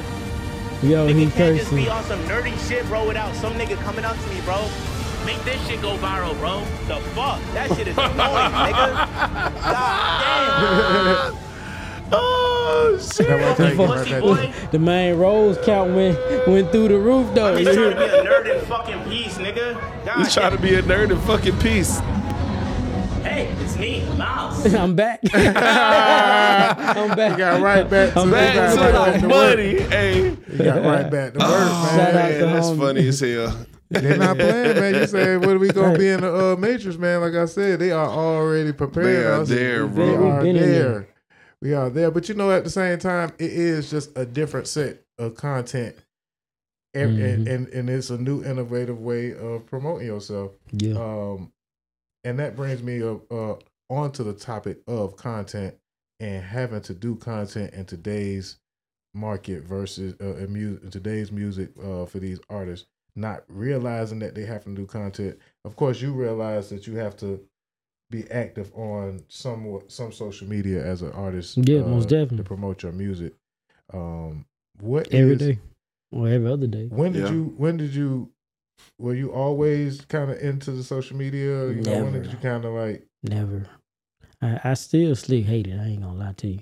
Yo, he Nigga can't just be on some nerdy shit, bro, without some nigga coming up to me, bro. Make this shit go viral, bro. The fuck? That shit is annoying, nigga. God Oh shit. That was damn. taking right Pussy back boy. The main rose count went went through the roof though. I'm just trying to be a nerd in fucking peace, nigga. God He's trying to be a nerd in fucking peace. Hey, it's me, Miles. I'm back. I'm back. He got right back to, I'm back got to right the back to work. money. Hey. He got right back to work, oh, Shout man. out Man, to that's homie. funny as hell. They're not playing, man. You said, what are we gonna be in the uh, Matrix, man? Like I said, they are already prepared. They are us. there, We bro. are there. there. We are there. But you know, at the same time, it is just a different set of content. And, and, Mhm. and and it's a new innovative way of promoting yourself. Yeah. Um, and that brings me up uh, onto the topic of content and having to do content in today's market versus uh, in mu- in today's music uh, for these artists. Not realizing that they have to do content. Of course, you realize that you have to be active on some some social media as an artist. Yeah, uh, most definitely. to promote your music. Um, what Every is- day. Or every other day. when did Yeah. you? When did you? Were you always kind of into the social media? You know, when did Never. you kind of like? Never. I, I still slick hate it. I ain't gonna lie to you.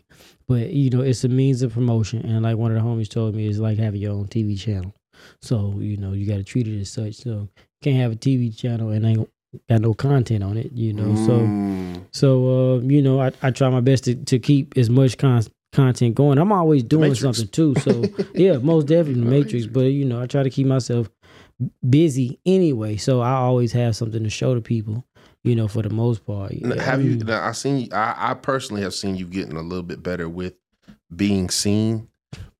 But you know, it's a means of promotion. And like one of the homies told me, it's like having your own TV channel. So, you know, you gotta treat it as such. So you can't have a TV channel and ain't got no content on it, you know. So Mm. so uh, you know, I, I try my best to, to keep as much con- content going. I'm always doing something too. So yeah, most definitely the Matrix. But you know, I try to keep myself busy anyway. So I always have something to show to people. You know, for the most part. Now, have you? Now, I seen. I, I personally have seen you getting a little bit better with being seen.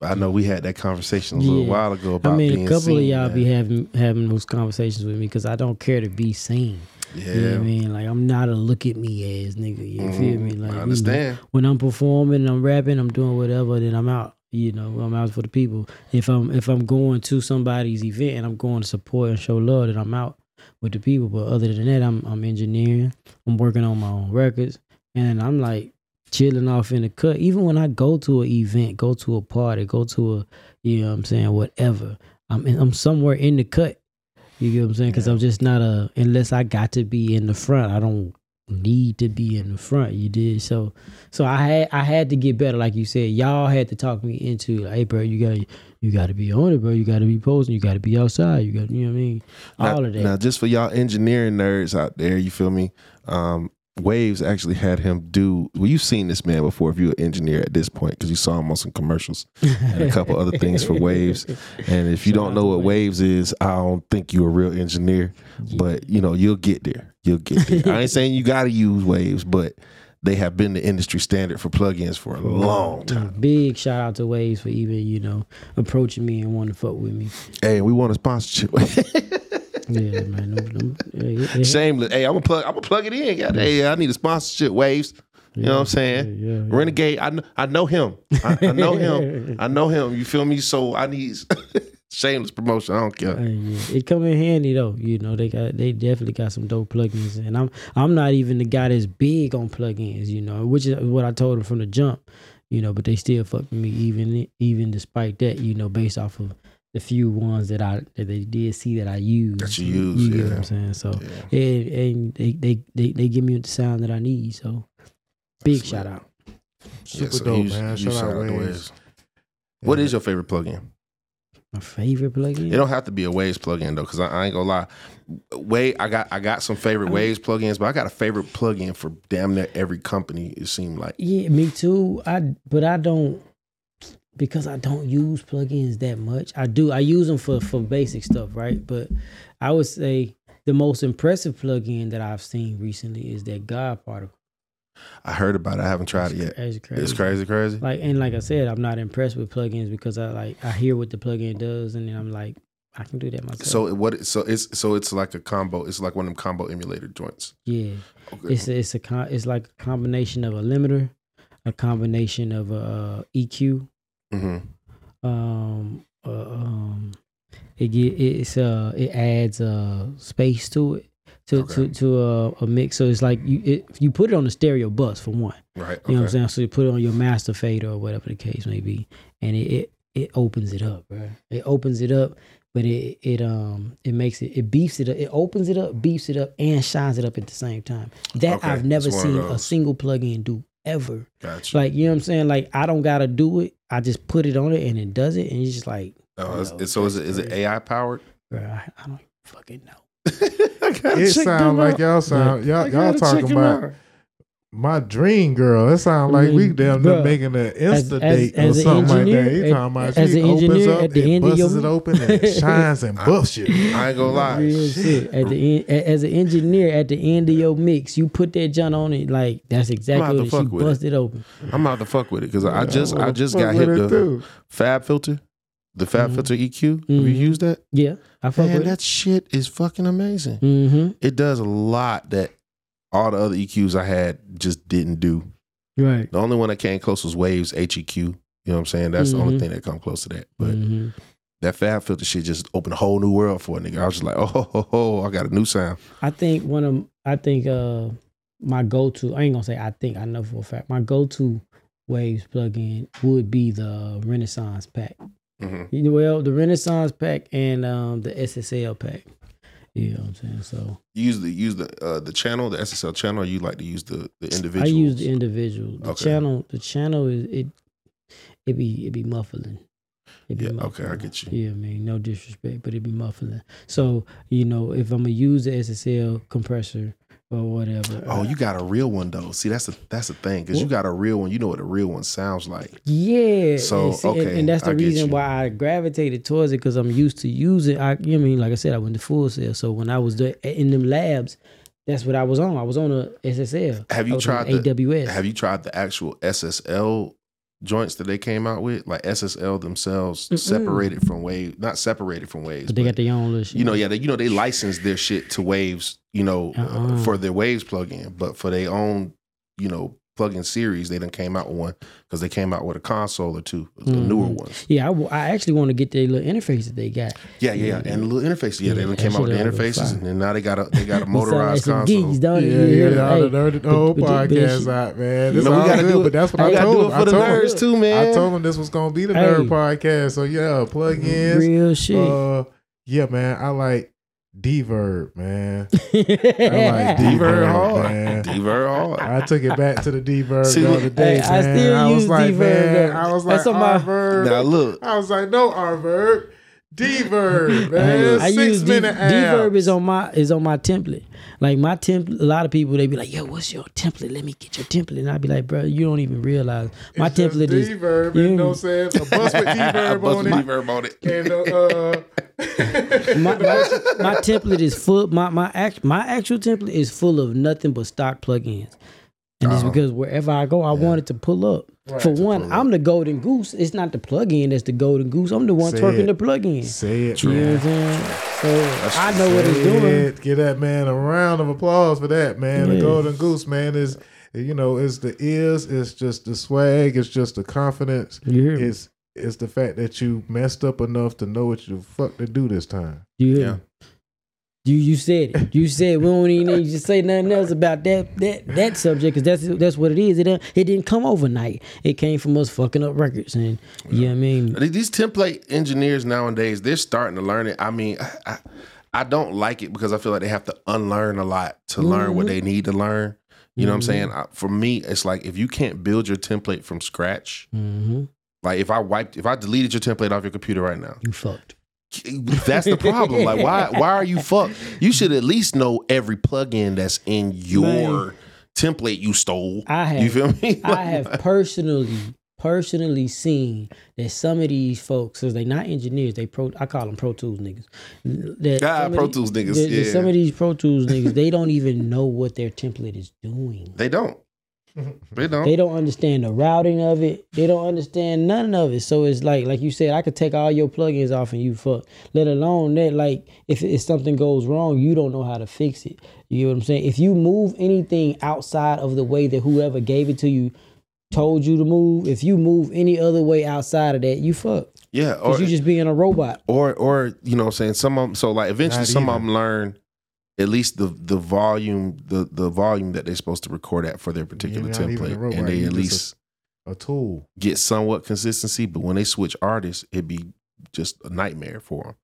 I know we had that conversation a little Yeah. while ago about I mean, a couple of y'all man. be having having those conversations with me because I don't care to be seen. yeah. You know what I mean? Like I'm not a look at me ass nigga. You feel mm-hmm. me? Like I you know, understand. when I'm performing, I'm rapping, I'm doing whatever, then I'm out. You know, I'm out for the people. If I'm if I'm going to somebody's event and I'm going to support and show love, then I'm out with the people. But other than that, I'm I'm engineering. I'm working on my own records, and I'm like chilling off in the cut. Even when I go to an event, go to a party, go to a you know what I'm saying, whatever. I'm in, I'm somewhere in the cut. You get what I'm saying? Because I'm just not a unless I got to be in the front. I don't need to be in the front. You did so. So I had I had to get better, like you said. Y'all had to talk me into, like, hey, bro, you got to you got to be on it, bro. You got to be posting. You got to be outside. You got, you know what I mean? All now, of that. Now, just for y'all engineering nerds out there, you feel me? Um, Waves actually had him do. Well, you've seen this man before if you're an engineer at this point because you saw him on some commercials and a couple other things for Waves. And if you don't know what Waves is, I don't think you're a real engineer. But you know, you'll get there. You'll get there. I ain't saying you got to use Waves, but they have been the industry standard for plugins for a long time. Big shout out to Waves for even you know approaching me and wanting to fuck with me. Hey, we want a sponsorship. Yeah, man. Them- yeah, yeah, Shameless. Hey, I'm gonna plug. I'm gonna plug it in. God, hey, I need a sponsorship. Waves. You know what I'm saying? yeah, yeah. Renegade. I know. I know him. I, I know him. I know him. You feel me? So I need shameless promotion. I don't care. Yeah. It come in handy though. You know, they got they definitely got some dope plugins, and I'm I'm not even the guy that's big on plugins. You know, which is what I told them from the jump. You know, but they still fuck me even even despite that. You know, based off of the few ones that I that they did see that I used. That you use, You get what yeah. I'm saying? So and, and they, they they they give me the sound that I need. So big shout out. Super so dope, you- man. you Shout out to Waves. Waves. What is your favorite plugin? My favorite plugin. It don't have to be a Waves plugin though, because I, I ain't gonna lie. Way I got I got some favorite Waves plugins, but I got a favorite plugin for damn near every company. It seemed like. Yeah, me too. I but I don't because I don't use plugins that much. I do. I use them for for basic stuff, right? But I would say the most impressive plugin that I've seen recently is that God particle. I heard about it. I haven't tried it yet. It's crazy. It's crazy, crazy. Like and like I said, I'm not impressed with plugins because I like I hear what the plugin does, and then I'm like, I can do that myself. So what? So it's so it's like a combo. It's like one of them combo emulator joints. yeah, Okay. it's a, it's a con- it's like a combination of a limiter, a combination of a uh, EQ, hmm um, uh, um, it get it's uh it adds uh space to it to Okay. to to a, a mix. So it's like you it, you put it on the stereo bus for one. Right. You know what I'm saying? So you put it on your master fader or whatever the case may be, and it it, it opens it up, right? It opens it up, but it it um it makes it it beefs it up. It opens it up, beefs it up, and shines it up at the same time. That Okay, I've never it's one of seen a single plugin do ever. Gotcha. Like you know what I'm saying? Like I don't gotta do it. I just put it on it and it does it, and it's just like, oh, it's, it's- so is it that's is it. AI powered? bro, I, I don't fucking know. It sound like y'all sound y'all y'all talking about my dream girl. It sounds like we Mm, damn near making an insta as- date or as an something like that. He as- talking about as she an opens engineer up, at the it end of busts your- it open and it shines and buffs you. I ain't gonna lie. Real shit. At the end, as an engineer, at the end of your mix, you put that junk on it. Like that's exactly what it. fuck She with it. open. I'm out to fuck with it because I just I just got hit the too. FabFilter, the Fab Mhm. filter EQ. Have you Mhm. used that? Yeah, I fuck Man, with that shit is fucking amazing. Mm-hmm. It does a lot that all the other EQs I had just didn't do. Right. The only one that came close was Waves HEQ. You know what I'm saying? That's the only Mhm. thing that come close to that. But hmm that FabFilter shit just opened a whole new world for a nigga. I was just like, oh, ho, ho, ho, I got a new sound. I think one of I think uh my go to I ain't gonna say I think I know for a fact my go to Waves plugin would be the Renaissance pack. hmm well, the Renaissance pack and um the SSL pack. You know what I'm saying? So You use the use the uh, the channel, the SSL channel. Or you like to use the the individual. I use the individual. The Okay. channel, the channel is it. It be it be muffling. It be Yeah, okay, I muffling. get you. Yeah, I mean, no disrespect, but it be muffling. So you know, if I'm gonna use the SSL compressor or whatever. Oh, you got a real one though. See, that's the that's the thing because you got a real one. You know what a real one sounds like. Yeah. So, and, see- okay, and that's the I reason why I gravitated towards it because I'm used to using. I, you know I mean, like I said, I went to Full Sail. So when I was there in them labs, that's what I was on. I was on a SSL. Have you tried the AWS? Have you tried the actual SSL joints that they came out with? Like SSL themselves Mm-mm. separated from Waves, not separated from Waves. But they but, got their own little shit. you know, yeah, they, you know they licensed their shit to Waves, you know, uh, Uh-uh. for their Waves plugin, but for their own, you know, plug-in series. They done came out with one because they came out with a console or two, the Mm-hmm. newer ones. Yeah, I, w- I actually want to get the little interface that they got. Yeah, yeah, yeah. And the little interfaces. Yeah, they Yeah, done that came out with the interfaces, fire. and now they got a they got a You sound like motorized console. geeks, don't Yeah, you? yeah, Yeah, y'all hey, done nerded the whole but- but- but podcast out, man. This No, we all gotta good, do it- but that's what we I told do him. for I the told nerds him, too, man. I told him this was gonna be the Hey. nerd podcast. So yeah, plug-ins. Real shit. Uh, yeah, man. I like D-Verb, man. I I like D-Verb D-Verb, hard. man. D-Verb hard. I took it back to the D-Verb See, the other day, Hey, I still I was use like, D-Verb, man. I was like, That's on my- R-Verb. Now look, I was like, no R-Verb. D-Verb, man. I Six use D- minute Verb is on my is on my template. Like my template, a lot of people they be like, "Yo, what's your template? Let me get your template." And I'd be like, "Bro, you don't even realize my It's just template is D-Verb, you you know what I'm saying? A bus with D-Verb bust on a it. reverb on it. And uh, my, my, my template is full. My my act, my actual template is full of nothing but stock plugins, and it's Uh-huh. because wherever I go, I want it to pull up. For one, I'm the golden goose. It's not the plugin that's the golden goose. I'm the one Say twerking it. the plugin. say it, You know what I'm man. saying? So I know what it's doing. it. Give that man a round of applause for that, man. The Golden Goose, man, is you know, it's the ears, it's just the swag, it's just the confidence. You hear me? It's it's the fact that you messed up enough to know what you fuck to do this time. You hear Yeah. You you said it. You said we don't even need to say nothing else about that that that subject because that's that's what it is. It didn't, it didn't come overnight. It came from us fucking up records and yeah, I mean These template engineers nowadays, they're starting to learn it. I mean, I, I, don't like it because I feel like they have to unlearn a lot to learn what they mm-hmm. need to learn. You know what I'm saying? Mm-hmm. I, for me, it's like if you can't build your template from scratch, mhm, like if I wiped, if I deleted your template off your computer right now, you fucked. That's the problem. like, why, why are you fucked? You should at least know every plugin that's in your Man. template you stole. I have you feel me? I have personally personally seen that some of these folks, because they not engineers, they pro I call them Pro Tools niggas. That Ah, Pro Tools niggas, that- that yeah. Some of these Pro Tools niggas, they don't even know what their template is doing. They don't. They don't. They don't understand the routing of it. They don't understand none of it. So it's like, like you said, I could take all your plugins off and you fuck. Let alone that, like, if, if something goes wrong, you don't know how to fix it. You know what I'm saying? If you move anything outside of the way that whoever gave it to you told you to move, if you move any other way outside of that, you fuck. yeah, Cause or you just being a robot. or or you know what I'm saying some of them so like eventually Not some of them learn at least the the volume the the volume that they're supposed to record at for their particular not template robot, and they you at just a- least A tool. get somewhat consistency but when they switch artists it'd be just a nightmare for them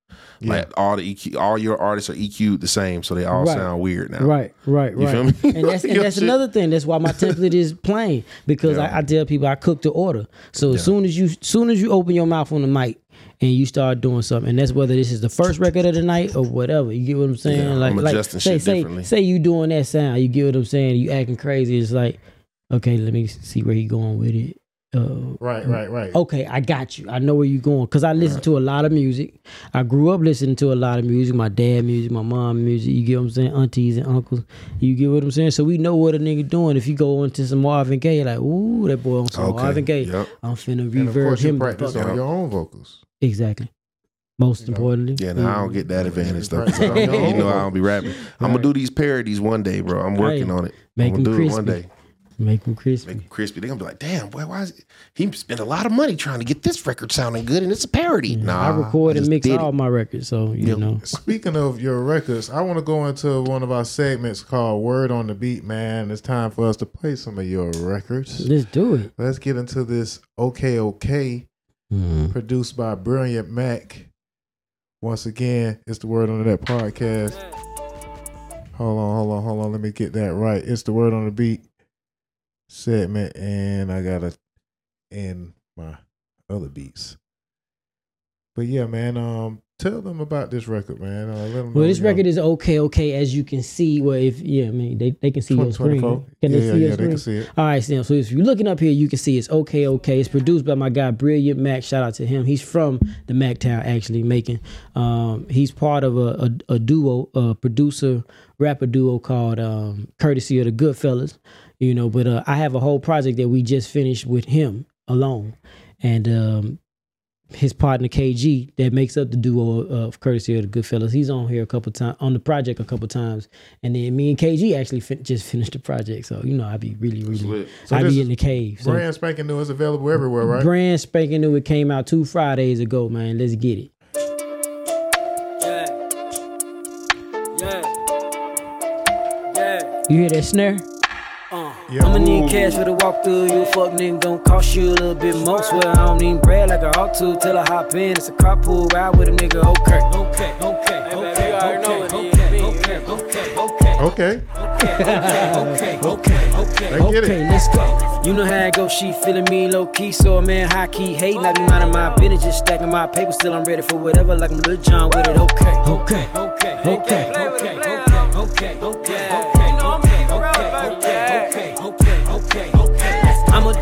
Yeah. like all the EQ all your artists are EQ'd the same so they all Right. sound weird now Right, right, You right. feel me? And that's and that's another thing. That's why my template is plain because Yeah. I, I tell people I cook to order. So as soon as you soon as you open your mouth on the mic and you start doing something, and that's whether this is the first record of the night or whatever. You get what I'm saying? Yeah, like I'm like say shit say say you doing that sound. You get what I'm saying? You acting crazy. It's like okay, let me see where you going with it. Uh, Right, right, right. okay, I got you. I know where you're going because I listen to a lot of music. I grew up listening to a lot of music. My dad music, my mom music. You get what I'm saying? Aunties and uncles. You get what I'm saying? So we know what a nigga doing. If you go into some Marvin Gaye, like, ooh, that boy on some Okay, Marvin Gaye. yep. I'm finna And of you him. the practice on your own vocals. Exactly. Most You know? importantly. yeah now I don't get that advantage though Right. 'cause I- you know I don't be rapping I'm gonna do these parodies one day bro I'm working Hey, on it make I'm gonna them do it one crispy. day Make them crispy. make them crispy. They're gonna be like, damn, boy, why is it? he spent a lot of money trying to get this record sounding good and it's a parody. Nah, I record and mix all it. my records, so you Yep. know. Speaking of your records, I want to go into one of our segments called Word on the Beat, man. It's time for us to play some of your records. Let's do it. Let's get into this OK OK Mhm. produced by Brilliant Mac. Once again, it's the Word on that podcast. Hold on, hold on, hold on. Let me get that right. It's the Word on the Beat segment, and I gotta end my other beats. But yeah, man, um, tell them about this record, man. Uh, let them Well, this you know, record is okay, okay, as you can see. Well, if yeah, I mean they, they can see your screen. 2024. Can yeah, they yeah, your yeah, they can see it. All right, Sam. So if you're looking up here, you can see it's okay, okay. It's produced by my guy Brilliant Mac. Shout out to him. He's from the Mactown, actually making. Um, he's part of a, a, a duo, a producer rapper duo called um, Courtesy of the Goodfellas. You know, but uh, I have a whole project that we just finished with him alone, and um, his partner KG that makes up the duo of courtesy of the Goodfellas. He's on here a couple times on the project a couple times, and then me and KG actually fin- just finished the project. So you know, I'd be really, really. So I'd be in the cave. So Brand spanking new is available everywhere, right? brand spanking new. It came out two Fridays ago, man. Let's get it. You hear that snare? Yeah. I'ma need cash for the walkthrough. You fuck nigga gon' cost you a little bit more. Swear I don't need bread like I ought to. Till I hop in, it's a carpool ride with a nigga. Okay, okay, okay, okay, okay, okay, okay, okay, Okay. okay, okay, okay, Let's okay, let's go. You know how it go, she feeling me low key, so a man high key hating. I be minding my business, just stacking my paper. Still I'm ready for whatever, like I'm Lil Jon with it. Okay, okay, okay, okay, okay, okay, okay, okay,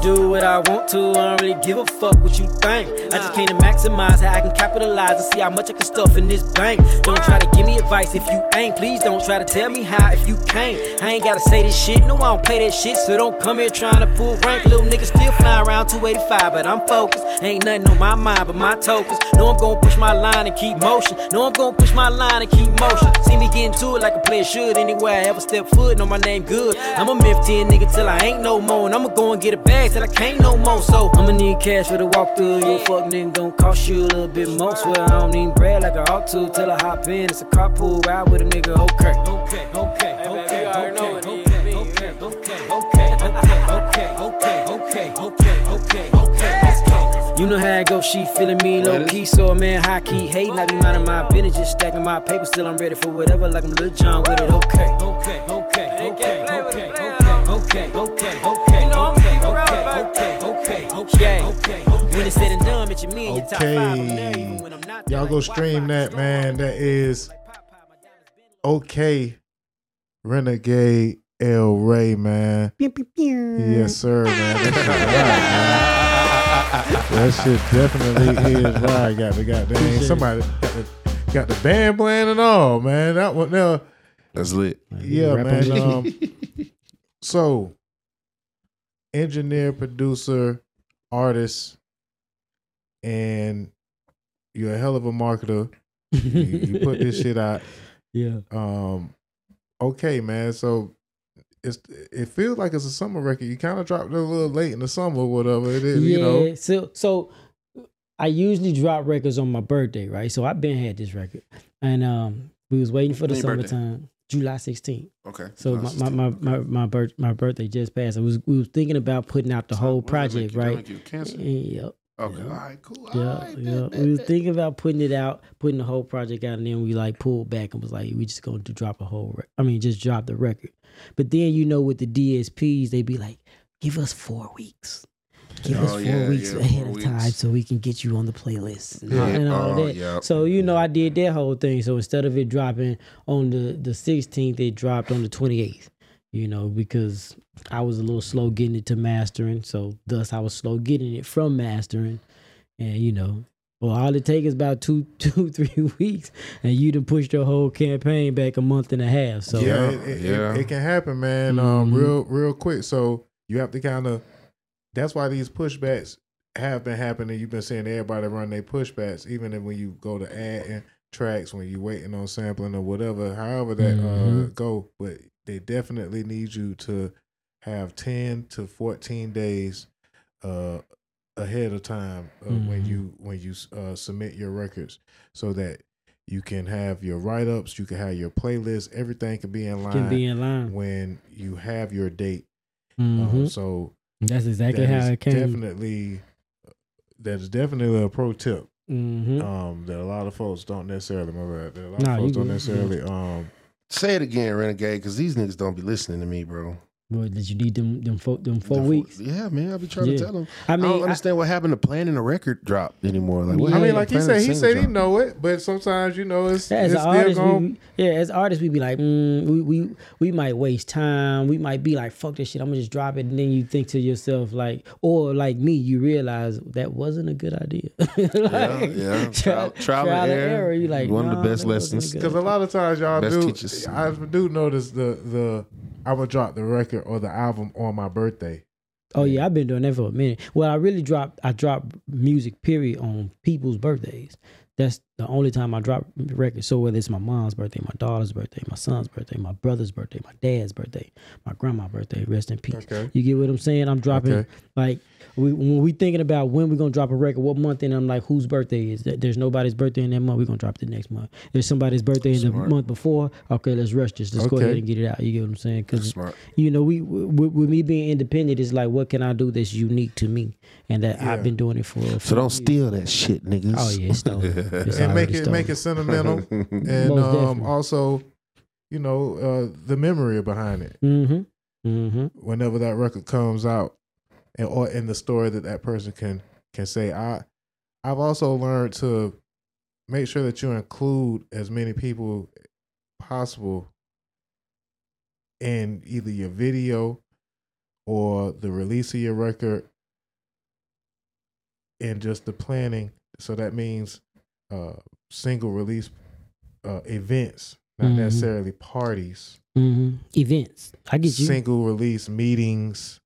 do what I want to, I don't really give a fuck what you think. I just came to maximize how I can capitalize and see how much I can stuff in this bank. Don't try to give me advice if you ain't. Please don't try to tell me how if you can't. I ain't gotta say this shit, no, I don't play that shit. So don't come here trying to pull rank. Little nigga still flying around 285, but I'm focused. Ain't nothing on my mind but my tokens. No, I'm gonna push my line and keep motion. No, I'm gonna push my line and keep motion. See me getting to it like a player should. Anywhere I ever step foot, know my name good. I'm a myth 10 nigga till I ain't no more. And I'ma go and get a bag till I can't no more. So I'ma need cash for the walkthrough. You a fuck nigga gon' cost you a little bit more. Swear I don't need bread like I ought to. Till I hop in, it's a carpool ride with a nigga. Okay, okay, okay, okay, okay, okay, okay, okay, okay, okay, okay, okay, okay, okay, okay. Okay, you know how it go, she feeling me low key, so a man high key hating. I be minding my business, just stacking my paper. Still I'm ready for whatever, like I'm Lil Jon with it. Okay, okay, okay, okay, okay, okay, it's said and done, bitch, me and your top five. I'm there, even when I'm not there, Y'all go stream that, man. That is like Popeye, my diamonds been- okay. Renegade El Rey, man. Yes, sir, man. That shit right, man. That shit definitely is right. Got the goddamn somebody got the, got the band playing and all, man. That one now, That's lit. yeah, man. Um, so, engineer, producer, artist, and you're a hell of a marketer. You, you put this shit out. Yeah. Um, okay, man. So it's it feels like it's a summer record. You kind of dropped it a little late in the summer, or whatever it is. yeah. You know, So so I usually drop records on my birthday, right? So I've been had this record, and um, we was waiting for the When your birthday? summertime, July 16th. Okay. So my my my my, my, birth, my birthday just passed. I was we was thinking about putting out the whole project, right? Cancer. Yep. Okay. Yeah. All right. Cool. Yeah, All right, yeah. bet, bet, We were thinking about putting it out, putting the whole project out, and then we like pulled back and was like, we just going to drop a whole. Rec- I mean, just drop the record. But then you know, with the DSPs, they'd be like, give us four weeks. Give us Oh, four yeah, weeks yeah, ahead four of time weeks. so we can get you on the playlist and, Yeah. all, and all Oh, that. yeah. So you know, I did that whole thing. So instead of it dropping on the the 16th, it dropped on the 28th. You know, because I was a little slow getting it to mastering, so thus I was slow getting it from mastering, and you know. Well, all it takes is about two, two, three weeks, and you done pushed your whole campaign back a month and a half. So yeah, Yeah, it, it, yeah. It, it can happen, man. Um, Mhm. real real quick. So you have to kind of. That's why these pushbacks have been happening. You've been seeing everybody run their pushbacks, even if when you go to adding tracks, when you're waiting on sampling or whatever, however that uh, Mhm. go. But they definitely need you to have ten to fourteen days uh, ahead of time uh, when Mhm. you when you uh, submit your records, so that you can have your write ups, you can have your playlist, everything can be in line can be in line. when you have your date. Mhm. Um, so That's exactly that how it came. definitely that is definitely a pro tip hmm um, that a lot of folks don't necessarily. My bad. That a lot Nah, of folks don't necessarily. Um, Say it again, Renegade, because these niggas don't be listening to me, bro. Boy, did you need them them four, them four The weeks? Yeah, man. I be trying Yeah. to tell them. I I, don't I- understand what happened to planning a record drop anymore. Like, what Yeah. I mean, like he said, he single said he know it, but sometimes you know it's, as it's an still artist, going. we, yeah, as artists, we be like, mm, we, we we might waste time. We might be like, fuck this shit. I'm gonna just drop it, and then you think to yourself like, or like me, you realize that wasn't a good idea. Like, yeah. Trial, Trial- trial and error. You like One of the best that wasn't a lessons. Because a lot of times y'all Best do, teachers. I do notice the the I would drop the record or the album on my birthday. Oh yeah, I've been doing that for a minute. Well, I really drop I drop music period on people's birthdays. That's the only time I drop records. So whether it's my mom's birthday, my daughter's birthday, my son's birthday, my brother's birthday, my dad's birthday, my grandma's birthday, rest in peace. Okay. You get what I'm saying? I'm dropping Okay. like we, when we thinking about when we're gonna drop a record, what month, and I'm like, whose birthday is that? There's nobody's birthday in that month. We're gonna drop the next month. There's somebody's birthday in the month before. Okay, let's rush this. Let's go ahead and get it out. You get what I'm saying? Because you know, we with, with me being independent, it's like, what can I do that's unique to me, and that Yeah. I've been doing it for. for So don't years. steal that shit, niggas. Oh yeah, it's stolen. It's and make already it make it sentimental, and Most um, also, you know, uh, the memory behind it. Mm-hmm. Mm-hmm. Whenever that record comes out, and or in the story that that person can can say, I, I've also learned to make sure that you include as many people possible in either your video or the release of your record and just the planning. So that means uh, single release uh, events, not Mhm. necessarily parties. Mm-hmm. Events. I get you. Single release meetings,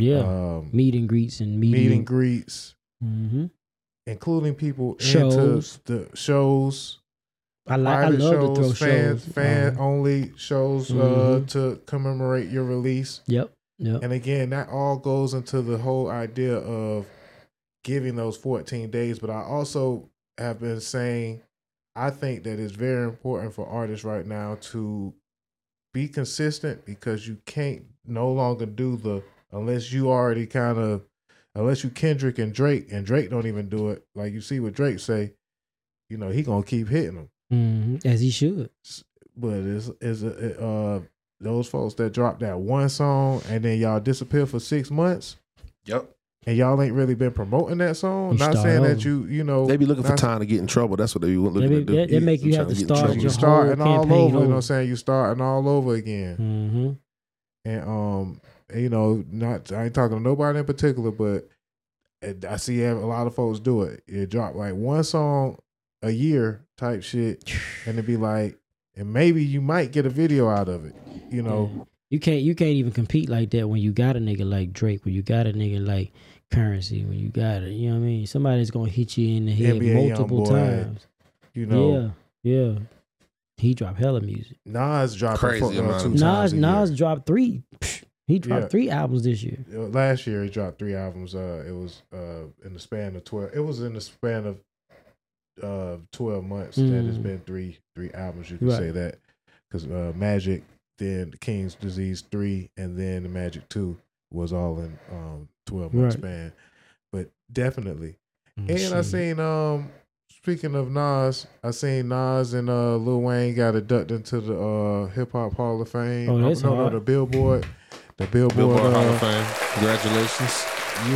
yeah. um, meet and greets and meet, meet and greets, Mm-hmm. including people Shows. into the shows, I like. I love shows, to throw fan, shows. fan Uh-huh. only shows uh, Mhm. to commemorate your release. Yep. Yep. And again, that all goes into the whole idea of giving those 14 days. But I also have been saying, I think that it's very important for artists right now to be consistent because you can't no longer do the, unless you already kind of, unless you Kendrick and Drake, and Drake don't even do it. Like you see what Drake say, you know, he going to keep hitting them. hmm As he should. But it's, it's uh, those folks that drop that one song and then y'all disappear for six months Yep. and y'all ain't really been promoting that song. You Not start saying that you you know They be looking for time to get in trouble. That's what they be looking They, to be- do. they, they make you have to get in start trouble. You your starting whole all campaign over. You know what. I'm saying? You starting all over again. Mm-hmm. And um, you know, not I ain't talking to nobody in particular, but I see a lot of folks do it. You drop like one song a year type shit, and it be like, and maybe you might get a video out of it. You know, You can't you can't even compete like that when you got a nigga like Drake, when you got a nigga like Curren$y, when you got it. You know what I mean? Somebody's gonna hit you in the head NBA multiple Youngboy, times. you know, yeah, yeah. He dropped hella music. Nas dropping Crazy for, uh, amount two of- Nas times a year. Nas dropped three. Psh, He dropped Yeah. three albums this year. Last year he dropped three albums. Uh, it was uh in the span of twelve. It was in the span of uh twelve months that it's Mm. been three three albums. You can Right. say that because uh, Magic, then King's Disease three, and then the Magic two was all in um twelve month Right. span. But definitely, Mm, and I seen um speaking of Nas, I seen Nas and uh Lil Wayne got inducted into the uh Hip Hop Hall of Fame. Oh, that's no, no, the Billboard, the Billboard, Billboard uh, Hall of Fame. Congratulations.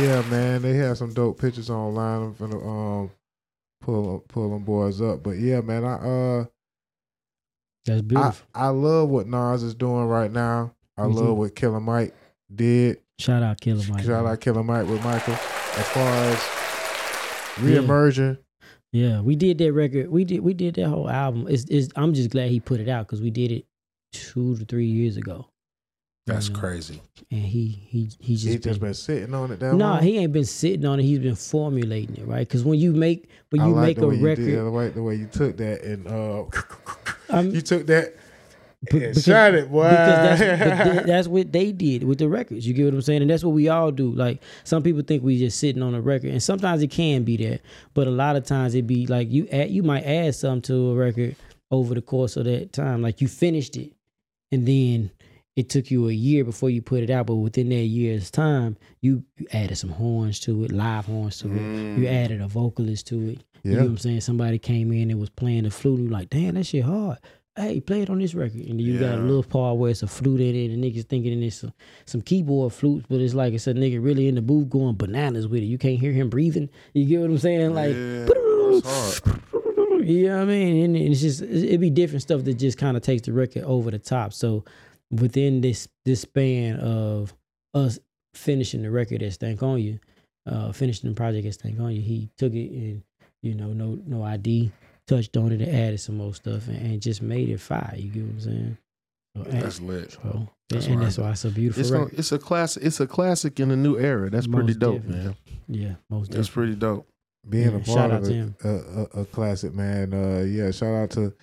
yeah, man, they have some dope pictures online. I'm finna um pull pull them boys up. But yeah, man, I uh That's beautiful. I love what Nas is doing right now. I Me too. love what Killer Mike did. Shout out Killer Mike. Shout man. out Killer Mike with Michael. As far as Yeah. reemerging, Yeah, we did that record. We did we did that whole album. It's, it's I'm just glad he put it out because we did it two to three years ago. That's You know, crazy. And he he he just he just been, been sitting on it that no, long. he ain't been sitting on it. He's been formulating it, right? Because when you make when I you like make the a way record, You did, I like the way you took that and uh, you took that Be- and because- shot it, boy. because that's that's what they did with the records. You get what I'm saying, and that's what we all do. Like some people think we just sitting on a record, and sometimes it can be that, but a lot of times it be like you add, you might add something to a record over the course of that time. Like you finished it, and then it took you a year before you put it out, but within that year's time, you, you added some horns to it, live horns to it. You mm. added a vocalist to it. You know what I'm saying? Somebody came in and was playing the flute, and you like, damn, that shit hard. Hey, play it on this record. And you got a little part where it's a flute in it, and niggas thinking it's some, some keyboard flutes, but it's like it's a nigga really in the booth going bananas with it. You can't hear him breathing. You get what I'm saying? Like, Yeah, you know what I mean? And it's just it'd be different stuff that just kind of takes the record over the top. So within this this span of us finishing the record at Stankonia, uh, finishing the project at Stankonia, he took it and you know no No I.D. touched on it and added some more stuff and, and just made it fire. You get what I'm saying? And, That's lit. so, That's and right. that's why it's a beautiful It's gonna, it's a classic. It's a classic in a new era. That's pretty dope, definitely. man. Yeah, most That's definitely. pretty dope. being Yeah, a shout part out of to a, him. a, a, a classic man. Uh, yeah, shout out to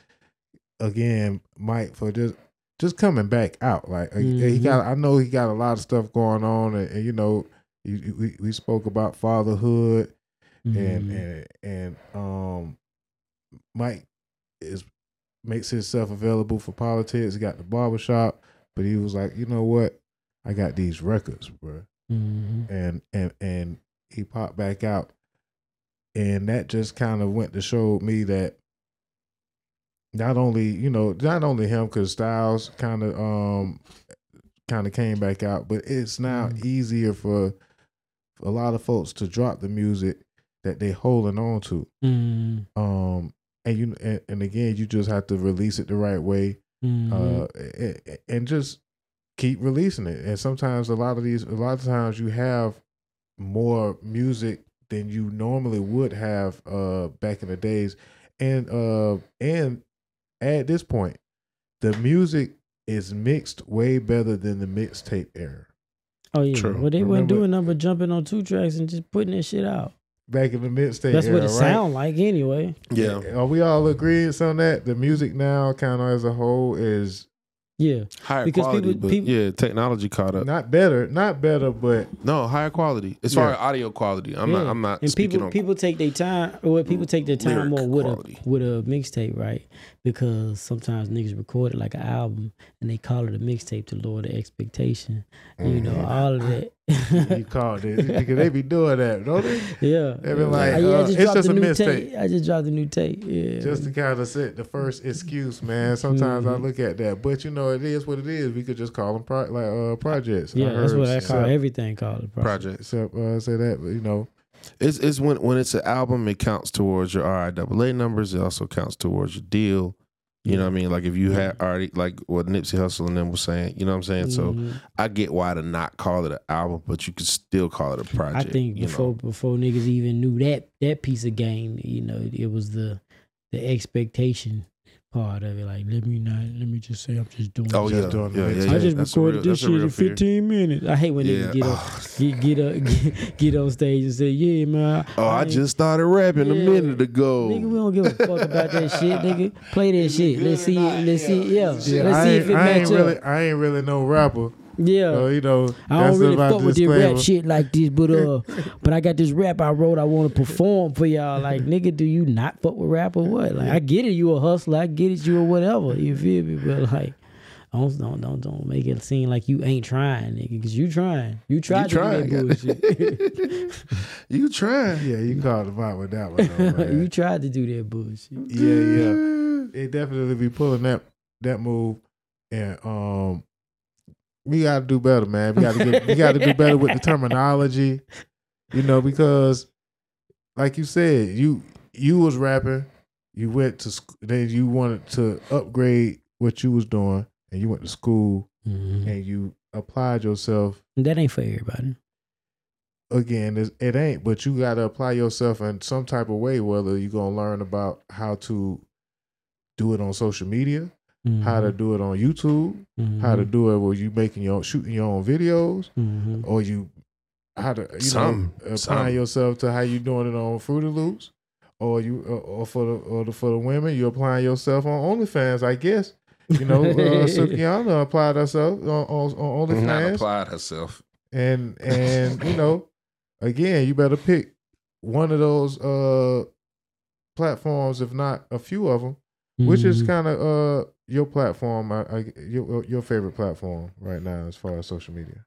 again Mike for just just coming back out. Like uh, he got, I know he got a lot of stuff going on, and, and you know, we we spoke about fatherhood and Mhm. and and um, Mike is makes himself available for politics. He got the barbershop, but he was like, you know what, I got these records, bro Mhm. and and and he popped back out and that just kind of went to show me that not only you know not only him because styles kind of um kind of came back out but it's now Mhm. easier for a lot of folks to drop the music that they holding on to Mhm. um and you and, and again you just have to release it the right way uh, a- a- and just keep releasing it. And sometimes a lot of these, a lot of times you have more music than you normally would have uh, back in the days, and uh, and at this point, the music is mixed way better than the mixtape era. oh yeah. True. Well, they weren't doing nothing but jumping on two tracks and just putting that shit out. Back in the mixtape That's era, what it right? sound like anyway. Yeah. Are we all agreed on that? The music now, kind of as a whole, is Yeah. Higher Because quality, people- but people- yeah, technology caught up. not better, not better, but no, higher quality. As Yeah. far as audio quality, I'm not. I'm not and people on. people take their time or people take their time lyric more with quality. a with a mixtape, right? Because sometimes niggas record it like an album and they call it a mixtape to lower the expectation. You know, Mhm. all of that. you called it because they be doing that, don't they? yeah. They be like, Uh, yeah, I uh, just it's just a mixtape. I just dropped a new tape. Yeah. Just to kind of set the first excuse, man. Sometimes I Mhm. look at that, but you know, it is what it is. We could just call them pro- like uh, projects. yeah, that's what I call everything called a project. project. Except uh, say that, but you know, It's it's when when it's an album, it counts towards your RIAA numbers. It also counts towards your deal. You know what I mean? Like if you had already like what Nipsey Hussle and them was saying. You know what I'm saying? So Mhm. I get why to not call it an album, but you could still call it a project. I think before know? before niggas even knew that that piece of game, you know, it was the the expectation part of it. Like, let me not, let me just say I'm just doing. Oh this. yeah, doing yeah, yeah, mix. yeah. I just That's recorded real- this shit real in fear. 15 minutes. I hate when Yeah. niggas get on get get, up, get get on stage and say, "Yeah, man." Oh, I ain't- just started rapping a minute ago. Nigga, we don't give a fuck about that shit, nigga. Play that shit. Let's see it. Let's see it. Yeah. yeah, Let's see ain't, if it I ain't match really, up. I ain't really no rapper. Yeah. So, you know, I don't really fuck with this rap shit like this, but uh, but I got this rap I wrote. I want to perform for y'all. Like, nigga, do you not fuck with rap or what? Like, I get it, you a hustler. I get it, you a whatever. You feel me? But like, don't don't don't don't make it seem like you ain't trying, nigga, because you trying. You tried to trying, do that bullshit. you trying? Yeah, you called the vibe with that one. Though, you tried to do that bullshit. yeah, yeah. They definitely be pulling that that move, and um, we got to do better, man. We got to get, we got to do better with the terminology, you know, because like you said, you you was rapping, you went to sc- then you wanted to upgrade what you was doing, and you went to school Mhm. and you applied yourself That ain't for everybody. again, it ain't, but you got to apply yourself in some type of way, whether you're going to learn about how to do it on social media, how to do it on YouTube, Mhm. how to do it where you making your shooting your own videos, Mhm. or you how to you Some, know applying some. yourself to how you doing it on Fruity Loops, or you or, or for the or the, for the women you applying yourself on OnlyFans, I guess. You know, uh, Sukihana applied herself on, on, on Not applied herself. and and you know again you better pick one of those uh platforms if not a few of them which is kind of uh your platform I, I your your favorite platform right now as far as social media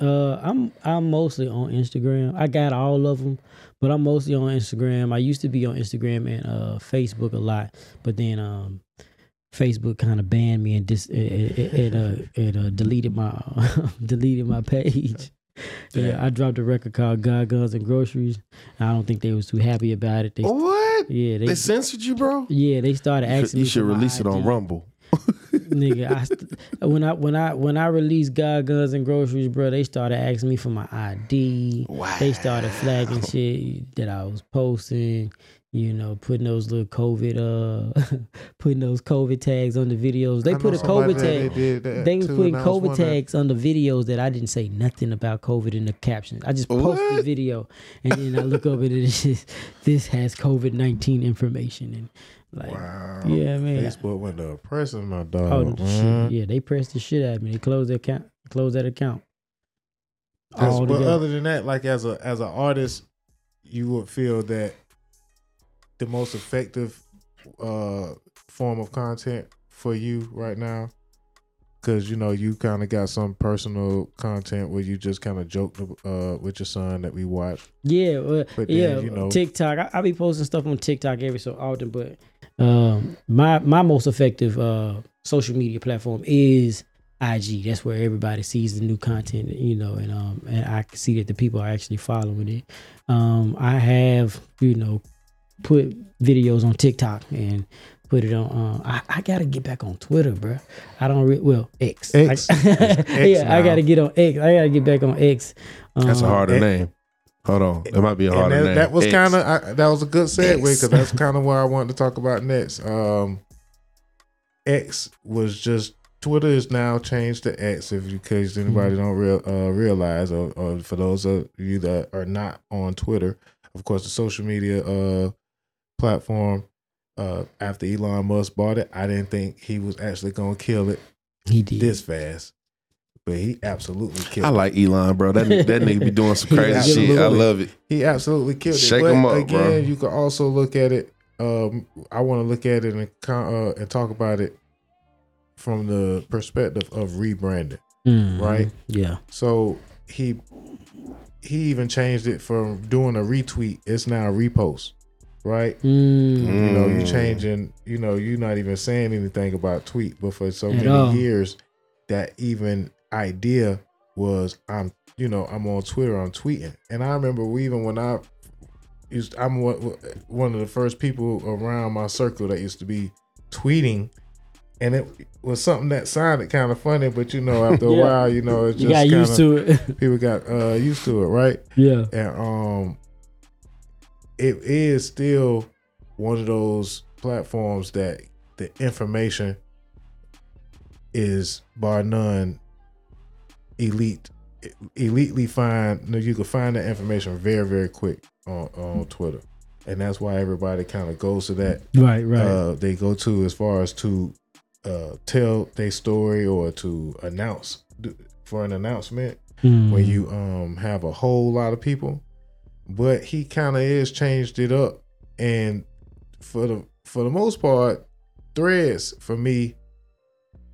Uh, I'm I'm mostly on Instagram. I got all of them, but I'm mostly on Instagram. I used to be on Instagram and uh Facebook a lot, but then um Facebook kind of banned me and dis it it, it, uh, it uh, deleted my deleted my page. Yeah, I dropped a record called God Guns and Groceries. I don't think they was too happy about it. They What? yeah they, They censored you, bro. yeah they started You should, asking you should release it on Rumble. nigga. I st- when I when I when I released God Guns and Groceries, bro, they started asking me for my ID. Wow. They started flagging shit that I was posting. You know, putting those little COVID, uh, putting those COVID tags on the videos. They I put a COVID tag. They, that They was putting was COVID tags on the videos that I didn't say nothing about COVID in the captions. I just posted the video and then I look over it and it's just, this has COVID nineteen information and like Wow. yeah man. Facebook went to pressing my Oh, dog. shit. man. Yeah, they pressed the shit out of me. They closed their account. Closed that account. But together. other than that, like as a as an artist, you would feel that the most effective uh form of content for you right now, because you know you kind of got some personal content where you just kind of joke uh with your son that we watch. Yeah, well, But then, yeah. you know- TikTok. I, I be posting stuff on TikTok every so often, but um, my my most effective uh, social media platform is IG. That's where everybody sees the new content, you know, and um, and I can see that the people are actually following it. Um, I have, you know, put videos on TikTok and put it on. Uh, I, I gotta get back on Twitter, bro. I don't. Re- well, X. X. I, X yeah, I gotta get on X. I gotta get back on X. That's a Um, harder and- name. Hold on, that might be a harder that, name. that was kind of that was a good segue because that's kind of where I wanted to talk about next. Um, X was just Twitter is now changed to X. If you, case anybody don't real uh, realize, or, or for those of you that are not on Twitter, of course, the social media uh platform. Uh, after Elon Musk bought it, I didn't think he was actually gonna kill it he did. this fast, but he absolutely killed I it. like Elon, bro. That that nigga be doing some crazy shit. I love it. He absolutely killed Shake it. But 'em up, again, bro. you can also look at it. Um, I want to look at it and uh, and talk about it from the perspective of rebranding. Mhm. Right. Yeah. So he he even changed it from doing a retweet. It's now a repost. Right. Mm. You know, you Mm. changing. You know, you're not even saying anything about tweet, but for so At many all. years, that even idea was I'm. You know, I'm on Twitter. I'm tweeting, and I remember we even when I used. I'm one one of the first people around my circle that used to be tweeting, and it was something that sounded kind of funny, but you know, after a Yeah. while, you know, it's You just got used kinda- to it. people got uh used to it, right? yeah. and um it is still one of those platforms that the information is bar none elite elitely find no, you can find that information very very quick on on twitter and that's why everybody kind of goes to that Right. Right. uh they go to as far as to uh tell their story or to announce for an announcement Mm. when you um have a whole lot of people but he kind of is changed it up and for the for the most part threads for me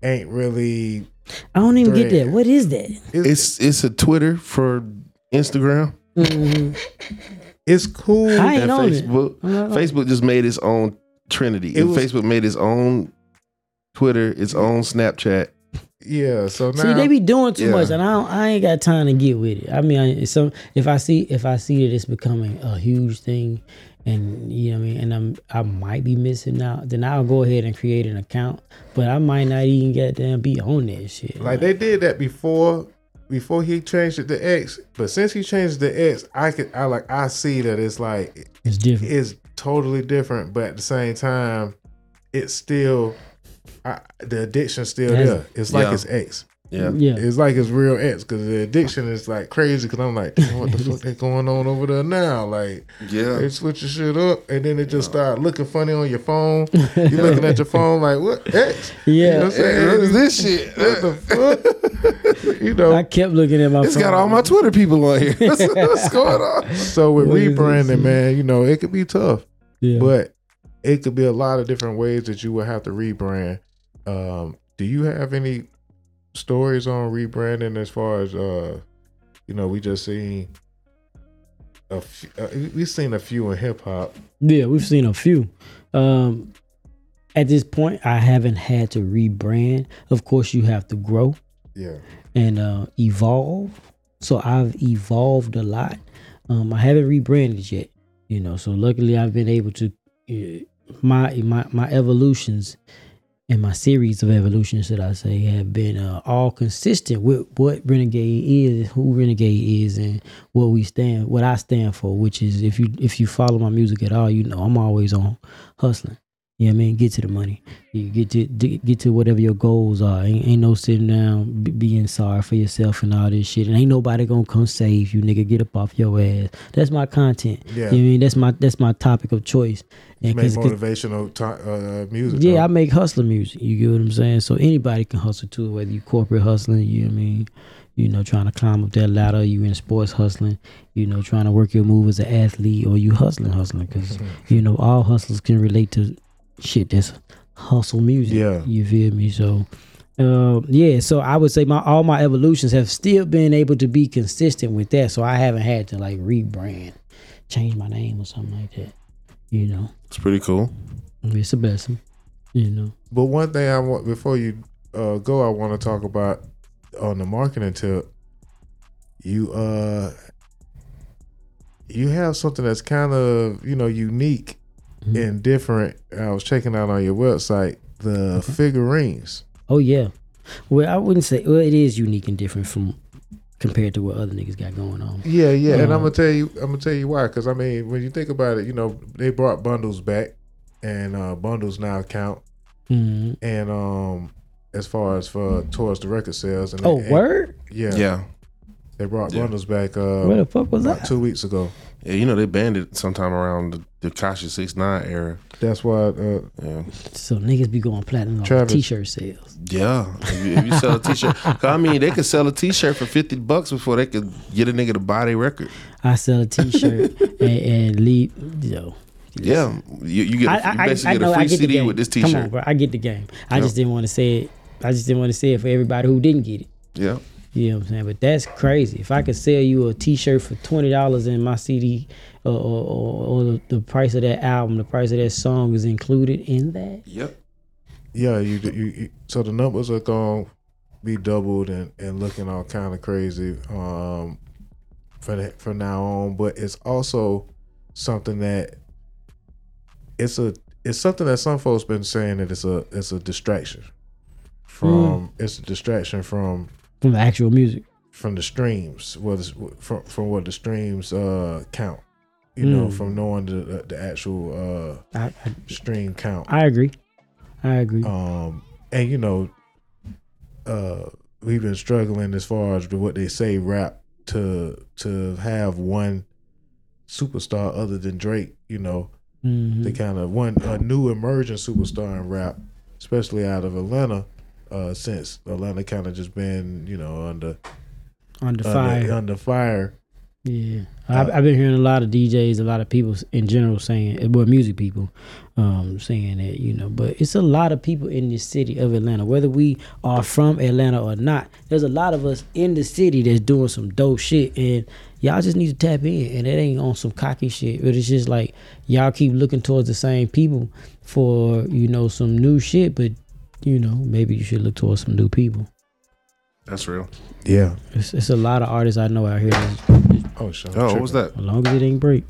ain't really I don't even get that. What is that? it's It's it's a Twitter for Instagram Mhm. it's cool I ain't and on it. Facebook. I'm not on it. Facebook just made its own trinity. It was- Facebook made its own Twitter, its own Snapchat. Yeah so now See, they be doing too Yeah. much, and I don't, I ain't got time to get with it. I mean, I, so if I see if I see that it's becoming a huge thing, and you know what I mean, and I'm I might be missing out, then I'll go ahead and create an account. But I might not even get damn be on that shit. like they did that before before he changed it to x but since he changed to x i could i like i see that it's like it's different. it's totally different, but at the same time, it's still I, the addiction's still That's- there. It's like Yeah. it's X. Yeah. yeah, It's like it's real X because the addiction is like crazy. Because I'm like, what the fuck they going on over there now? Like Yeah. they switch your shit up, and then it just start looking funny on your phone. You're looking at your phone like, what X? yeah. You know what I'm saying? What is this shit? What the fuck? you know, I kept looking at my. It's phone. got all my Twitter people on here. What's, what's going on? so with What is this rebranding, man, you know, it could be tough. Yeah. but it could be a lot of different ways that you would have to rebrand. Um, do you have any stories on rebranding as far as uh, you know, we just seen a f- uh, we've seen a few in hip hop. Yeah, we've seen a few. Um, at this point, I haven't had to rebrand. Of course, you have to grow Yeah, and uh, evolve. So I've evolved a lot. Um, I haven't rebranded yet, you know. So luckily, I've been able to uh, my my my evolutions and my series of evolutions, should I say, have been uh, all consistent with what Renegade is, who Renegade is, and what we stand, what I stand for. Which is, if you if you follow my music at all, you know I'm always on hustling. You know what I mean? Get to the money. You get to get to whatever your goals are. Ain't, ain't no sitting down b- being sorry for yourself and all this shit. And ain't nobody gonna come save you, nigga. Get up off your ass. That's my content. Yeah. You know what I mean? That's my that's my topic of choice. And Make motivational ti uh, music. yeah, though. I make hustler music. You get what I'm saying? So anybody can hustle too, whether you corporate hustling, you know what I mean? You know, trying to climb up that ladder, you in sports hustling, you know, trying to work your move as an athlete, or you hustling, hustling, because you know all hustlers can relate to shit that's hustle music. Yeah. you feel me? So, uh, yeah. So I would say my all my evolutions have still been able to be consistent with that. So I haven't had to like rebrand, change my name or something like that. You know, It's pretty cool. it's a blessing. You know. But one thing I want before you uh, go, I want to talk about on the marketing tip. You uh, you have something that's kind of you know unique. And different. I was checking out on your website the figurines. Oh yeah. Well, I wouldn't say. Well, it is unique and different from compared to what other niggas got going on. Yeah, yeah, and I'm gonna tell you, I'm gonna tell you why. Because I mean, when you think about it, you know, they brought bundles back, and uh, bundles now count. hmm And um, as far as for towards the record sales, and Oh, and- word? yeah, Yeah. they brought Yeah. bundles back. Uh, Where the fuck was about that? two weeks ago. Yeah, you know they banned it sometime around the, the Kasha Six Nine era. That's why. Uh, Yeah, So niggas be going platinum on t-shirt sales. yeah. If you, if you sell a t-shirt, I mean, they could sell a T-shirt for fifty bucks before they could get a nigga to buy their record. I sell a t-shirt and, and leave. Yo, Yeah, you, you get a, I, you I, I, basically I get know a I free get the CD game. with this Come T-shirt. Come on, bro. I get the game. I Yeah. just didn't want to say it. I just didn't want to say it for everybody who didn't get it. Yeah, You know what I'm saying? But that's crazy. If I could sell you a T-shirt for twenty dollars and my CD or, or, or, or the, the price of that album, the price of that song is included in that. yep. yeah, you, you, you. So the numbers are gonna be doubled and, and looking all kind of crazy. Um, for the, from now on, but it's also something that it's a it's something that some folks been saying that it's a it's a distraction from hmm. it's a distraction from From the actual music. from the streams, what is from from what the streams uh count. You know, Mm. from knowing the the actual uh I, I, stream count. I agree. I agree. Um, and you know, uh, we've been struggling as far as what they say rap to to have one superstar other than Drake. You know, Mhm. the kind of one a new emerging superstar in rap, especially out of Atlanta. Uh, since Atlanta kind of just been you know under Under under, fire. under fire. Yeah, I've, I've been hearing a lot of DJs, a lot of people in general saying, well, music people, um, saying that you know. But it's a lot of people in the city of Atlanta, whether we are from Atlanta or not. There's a lot of us in the city that's doing some dope shit, and y'all just need to tap in. And it ain't on some cocky shit, but it's just like y'all keep looking towards the same people for you know some new shit, but you know maybe you should look towards some new people. That's real. Yeah. It's, it's a lot of artists I know out here. That's, Oh, sure. Oh, what was that? as long as it ain't break.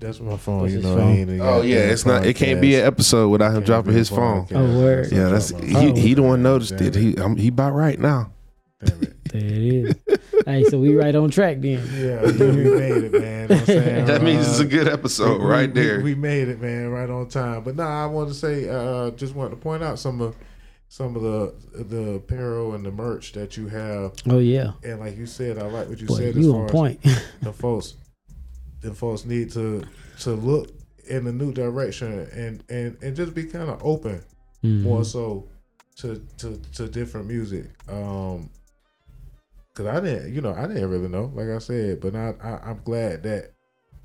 That's my phone. What's you know. phone? I ain't even Oh yeah, it's not. It can't be an episode without him dropping his phone. podcast. Oh, word. Yeah, that's he. phone. He the one noticed Damn it. He um, he about right now. Damn it. There it is. hey, so we right on track then. Yeah, we made it, man. Know what I'm saying? That means it's a Uh, good episode we- right we- there. We, made it, man, right on time. But nah, I want to say, uh, just wanted to point out some of some of the the apparel and the merch that you have. Oh yeah. And like you said, I like what you Boy, said as you far on point. as the folks, the folks need to to look in a new direction and and and just be kind of open Mhm. more so to to to different music. Um, cause I didn't, you know, I didn't really know, like I said, but I, I I'm glad that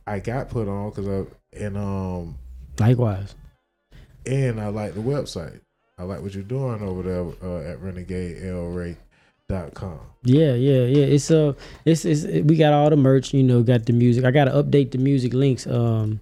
I got put on because I and um Likewise. and I like the website. I like what you're doing over there uh, at renegadeelray.com. Yeah, yeah, yeah. It's uh it's it's we got all the merch, you know, got the music. I gotta update the music links. Um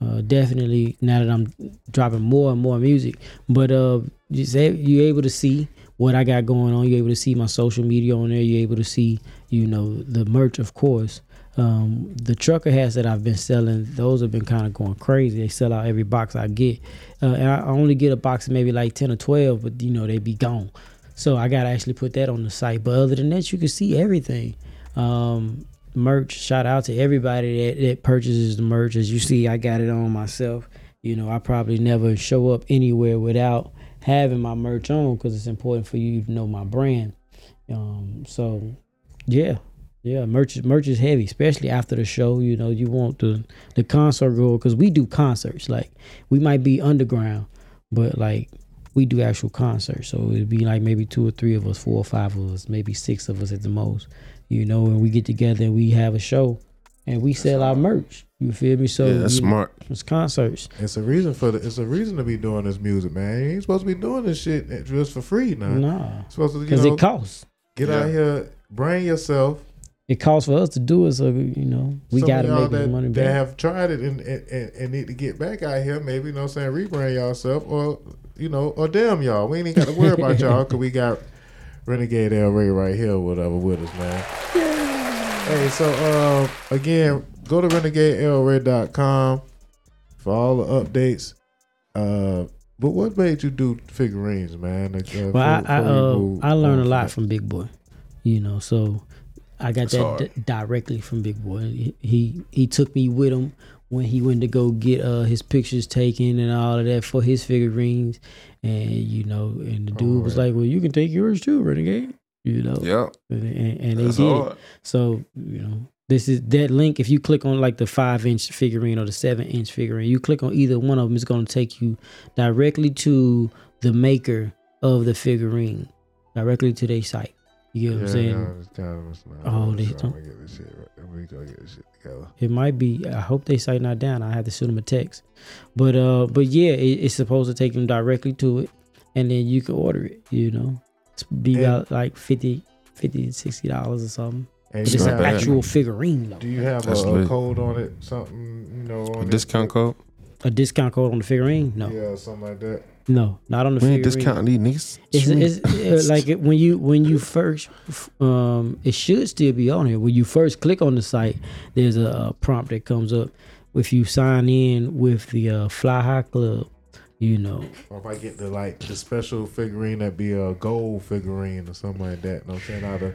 uh definitely now that I'm dropping more and more music. But uh you say you able to see what I got going on. You're able to see my social media on there. You're able to see, you know, the merch of course. Um, the trucker hats that I've been selling, those have been kind of going crazy. They sell out every box I get, uh, and I only get a box of maybe like ten or twelve, but you know they be gone. So I gotta actually put that on the site. But other than that, you can see everything. Um, merch. Shout out to everybody that, that purchases the merch. As you see, I got it on myself. You know, I probably never show up anywhere without having my merch on because it's important for you to know my brand. Um, so yeah, yeah, merch is merch is heavy, especially after the show. You know, you want the the concert girl because we do concerts. Like we might be underground, but like we do actual concerts. So it'd be like maybe two or three of us, four or five of us, maybe six of us at the most. You know, and we get together and we have a show, and we sell our merch. You feel me? So Yeah, that's you- smart. It's concerts. It's a reason for the. It's a reason to be doing this music, man. You ain't supposed to be doing this shit just for free now. Nah, Supposed to, you because it costs. get out here, bring yourself. It costs for us to do it. So you know, we got to make this that, money back. They have tried it and, and, and, and need to get back out here. Maybe you know, what I'm saying rebrand yourself, or you know, or damn y'all. We ain't even got to worry about y'all because we got Renegade El Rey right here, or whatever, with us, man. Hey, so uh, again, go to renegadeelray.com for all the updates. Uh, but what made you do figurines, man? Like, uh, Well, I I, before uh, moved I learned a lot that? from Big Boi, you know. So I got That's that d- directly from Big Boi. He, he he took me with him when he went to go get uh his pictures taken and all of that for his figurines, and you know, and the dude was like, "Well, you can take yours too, Renegade," you know. Yeah, And, and, and they that's did. hard. So you know, this is that link. If you click on like the five inch figurine or the seven inch figurine, you click on either one of them. It's going to take you directly to the maker of the figurine, directly to their site. You get what I'm saying? no, it's kind of, it's Oh, they don't- to get this shit right. We gotta get this shit together. It might be. I hope they site not down. I have to shoot them a text. But uh, but yeah, it, it's supposed to take them directly to it, and then you can order it. You know, it's be about like 50 50 60 dollars or something. And But it's an bad. actual figurine though. Do you have a, That's a lit. code on it? Something you know? A On it? discount code. A discount code on the figurine? No, Yeah, something like that. no, not on the We ain't figurine. discounting these niggas. It's, it's like it- when you when you first um it should still be on here when you first click on the site there's a, uh prompt that comes up if you sign in with the uh, fly high club you know Or if I get the like the special figurine that be a gold figurine or something like that. You know what I'm saying? Out of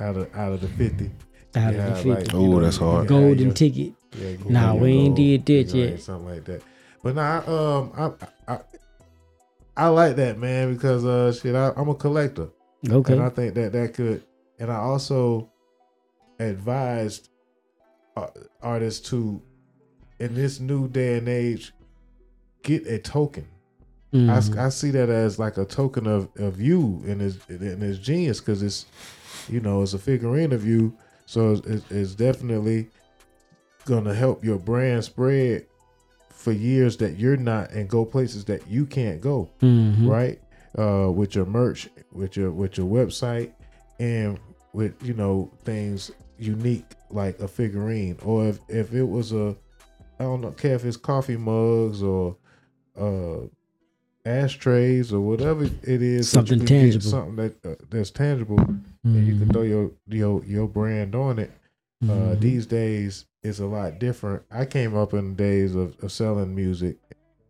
out of out of the fifty. out Yeah, of the 50 like, you know, that's you- you hard. golden your- ticket Yeah, you can Nah, we ain't gold did that figurine, yet. Something like that. But nah, um, I, I, I like that man because uh, shit, I, I'm a collector, okay and I think that that could, and I also advised uh, artists to, in this new day and age, get a token. I, Mhm. I see that as like a token of, of you and his and his genius because it's you know it's a figurine of you. So it's, it's, definitely gonna help your brand spread for years that you're not and go places that you can't go Mhm. right? Uh with your merch with your with your website and with you know things unique like a figurine. Or if if it was a i don't know care if it's coffee mugs or uh ashtrays or whatever it is that Something get tangible. something that uh, that's tangible and you can Mhm. throw your your your brand on it uh, Mhm. these days it's a lot different. I came up in the days of, of selling music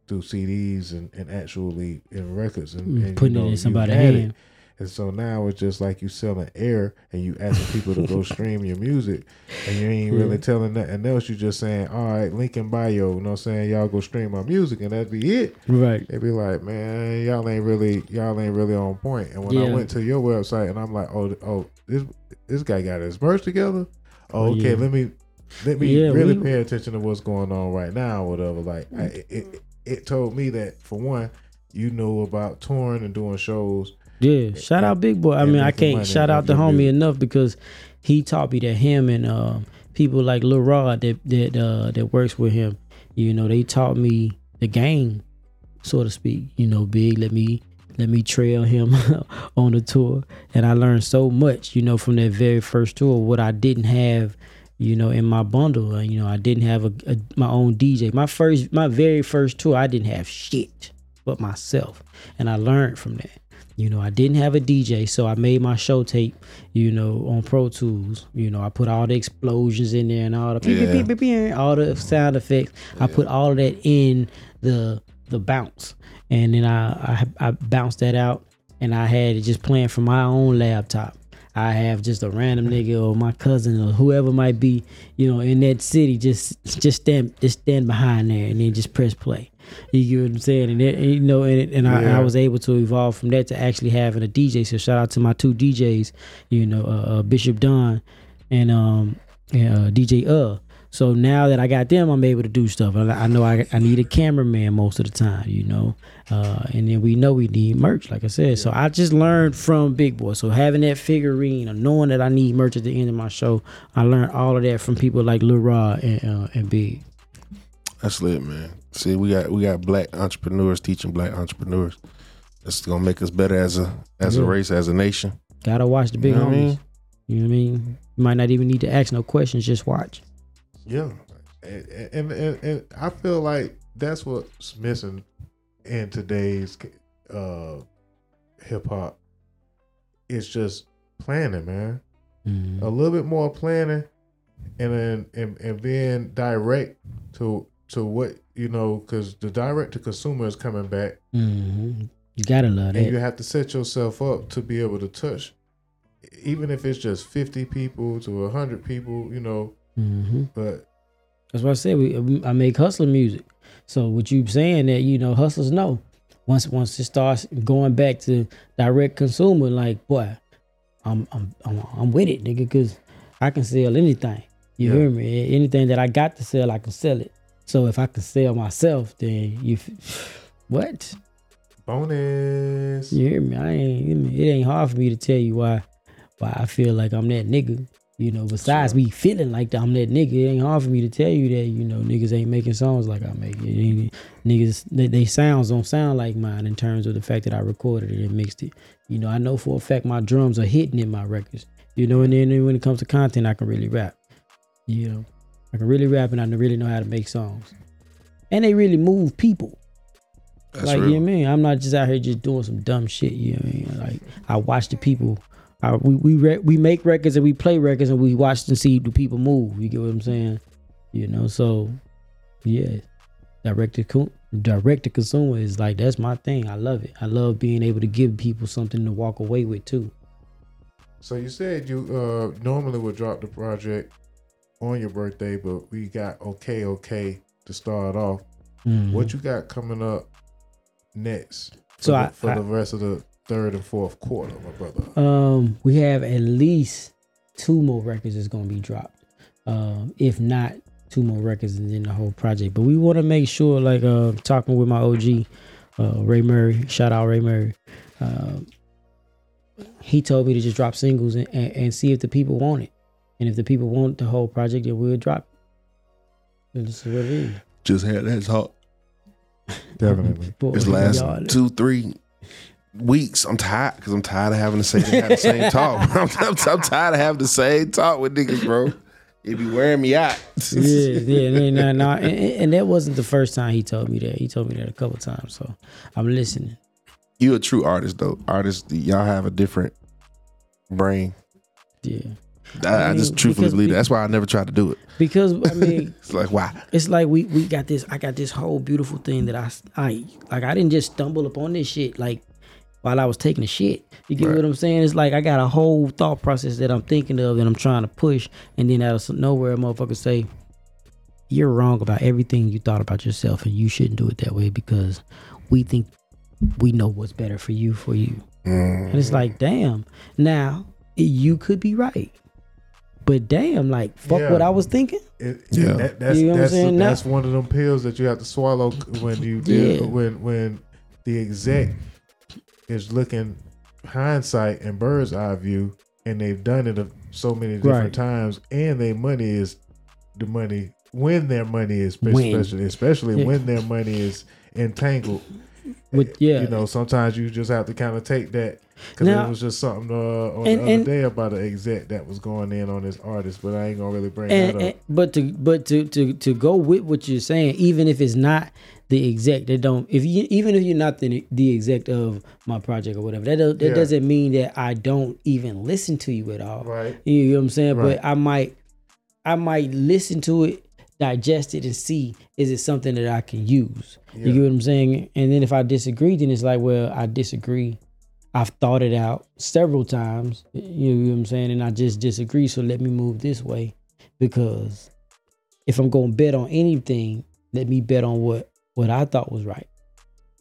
through CDs and, and actually in records and, Mm, and, putting you it in somebody's hand it. And so now it's just like you selling air and you asking people to go stream your music and you ain't really Yeah. telling nothing else. You just saying, all right, link in bio, you know what I'm saying? Y'all go stream my music and that'd be it. right They'd be like, man, y'all ain't really, y'all ain't really on point. And when I went to your website and I'm like, oh, oh, this this guy got his merch together. Oh, Oh, okay, yeah. let me let me Yeah, really we- pay attention to what's going on right now, or whatever. Like, I, it, it told me that for one, you know about touring and doing shows. Yeah, shout out Big Boi. I mean, I can't shout out the homie enough because he taught me that him and uh, people like Lil Rod that that uh, that works with him, you know, they taught me the game, so to speak. You know, Big let me let me trail him on the tour, and I learned so much, you know, from that very first tour. What I didn't have. You know, in my bundle, you know, I didn't have a, a my own DJ. My first, my very first tour, I didn't have shit but myself, and I learned from that. You know, I didn't have a DJ, so I made my show tape, you know, on Pro Tools. You know, I put all the explosions in there and all the Yeah. beep, beep, beep, all the sound effects. I put all of that in the the bounce. And then I, I I bounced that out and I had it just playing from my own laptop. I have just a random nigga or my cousin or whoever might be, you know, in that city, just just stand just stand behind there and then just press play. You get what I'm saying? And, it, you know, and, and I, Yeah. I was able to evolve from that to actually having a DJ. So shout out to my two DJs, you know, uh, uh, Bishop Don and um and, uh, DJ Uh. So now that I got them, I'm able to do stuff. I, I know I, I need a cameraman most of the time, you know, uh, and then we know we need merch, like I said. So I just learned from Big Boi. So having that figurine, or knowing that I need merch at the end of my show, I learned all of that from people like Lil Rod and uh, and Big. That's lit, man. See, we got we got black entrepreneurs teaching black entrepreneurs. That's gonna make us better as a as a race, as a nation. Gotta watch the big You know what I mean? You know what I mean? You might not even need to ask no questions, just watch. Yeah, and, and, and, and I feel like that's what's missing in today's uh, hip hop. It's just planning, man. Mhm. A little bit more planning, and then and, and being direct to to what you know, because the direct to consumer is coming back, Mhm. You gotta love and you have to set yourself up to be able to touch, even if it's just fifty people to hundred people, you know. hmm But That's what I said. We, I make hustler music. So what you saying that you know hustlers know once once it starts going back to direct consumer, like boy, I'm I'm I'm, I'm with it, nigga, because I can sell anything. You Yeah. hear me? Anything that I got to sell, I can sell it. So if I can sell myself, then you what? bonus. You hear me? I ain't. It ain't hard for me to tell you why why I feel like I'm that nigga. You know, besides me feeling like I'm that nigga, it ain't hard for me to tell you that you know niggas ain't making songs like I make it. Ain't- Niggas, they, they sounds don't sound like mine in terms of the fact that I recorded it and mixed it. You know, I know for a fact my drums are hitting in my records. You know, and then when it comes to content, I can really rap. You know, I can really rap and I really know how to make songs, and they really move people That's like real. you know what I mean, I'm not just out here just doing some dumb shit. You know what I mean? Like I watch the people. I, we we re- we make records and we play records and we watch and see do people move. You get what I'm saying? You know, so yeah, direct to co- direct to consumer is like that's my thing. I love it. I love being able to give people something to walk away with too. So you said you uh normally would drop the project on your birthday, but we got okay, okay to start off. Mhm. What you got coming up next? For So the, I- for I- the rest of the third and fourth quarter, my brother. Um, we have at least two more records that's gonna be dropped. Um, if not two more records and then the whole project. But we want to make sure, like, uh, talking with my OG, uh, Ray Murray. Shout out Ray Murray. Um, he told me to just drop singles and, and, and see if the people want it, and if the people want the whole project, it we'll drop. And this is what it is. Just had that talk. Definitely. Boy, This last y'all- two, three weeks, I'm tired because I'm tired of having to say they have the same talk. I'm, I'm, I'm tired of having the same talk with niggas, bro. It be wearing me out. yeah, yeah, no, no, no. And, and- and that wasn't the first time he told me that. He told me that a couple times, so I'm listening. you a true artist though. Artists, y'all have a different brain. Yeah. I, I, mean, just truthfully believe that. That's why I never tried to do it. Because I mean, It's like why? it's like we we got this. I got this whole beautiful thing that I I like. I didn't just stumble upon this shit like while I was taking a shit. You get Right. what I'm saying? It's like I got a whole thought process that I'm thinking of and I'm trying to push, and then out of nowhere, a motherfucker say, "You're wrong about everything you thought about yourself, and you shouldn't do it that way because we think we know what's better for you for you." Mm. And it's like, damn. Now you could be right, but damn, like fuck Yeah. what I was thinking. It, Yeah. that, that's You know what I'm that's saying? That's one of them pills that you have to swallow when you deal, Yeah. when when the exec is looking hindsight and bird's eye view, and they've done it so many different Right. times, and their money is the money when their money is When. especially especially Yeah. when their money is entangled. With yeah, You know, sometimes you just have to kind of take that because it was just something uh, on And- the other and- day about an exec that was going in on this artist, but I ain't gonna really bring and, that up. but to but to to to go with what you're saying, even if it's not the exec that don't if you even if you're not the the exec of my project or whatever that that Yeah. doesn't mean that I don't even listen to you at all. Right. You know what I'm saying? Right. But I might I might listen to it, digest it, and see is it something that I can use. Yeah. You get what I'm saying? And then if I disagree, then it's like, well, I disagree. I've thought it out several times. You know what I'm saying? And I just disagree. So let me move this way. Because if I'm gonna bet on anything, let me bet on what what I thought was right.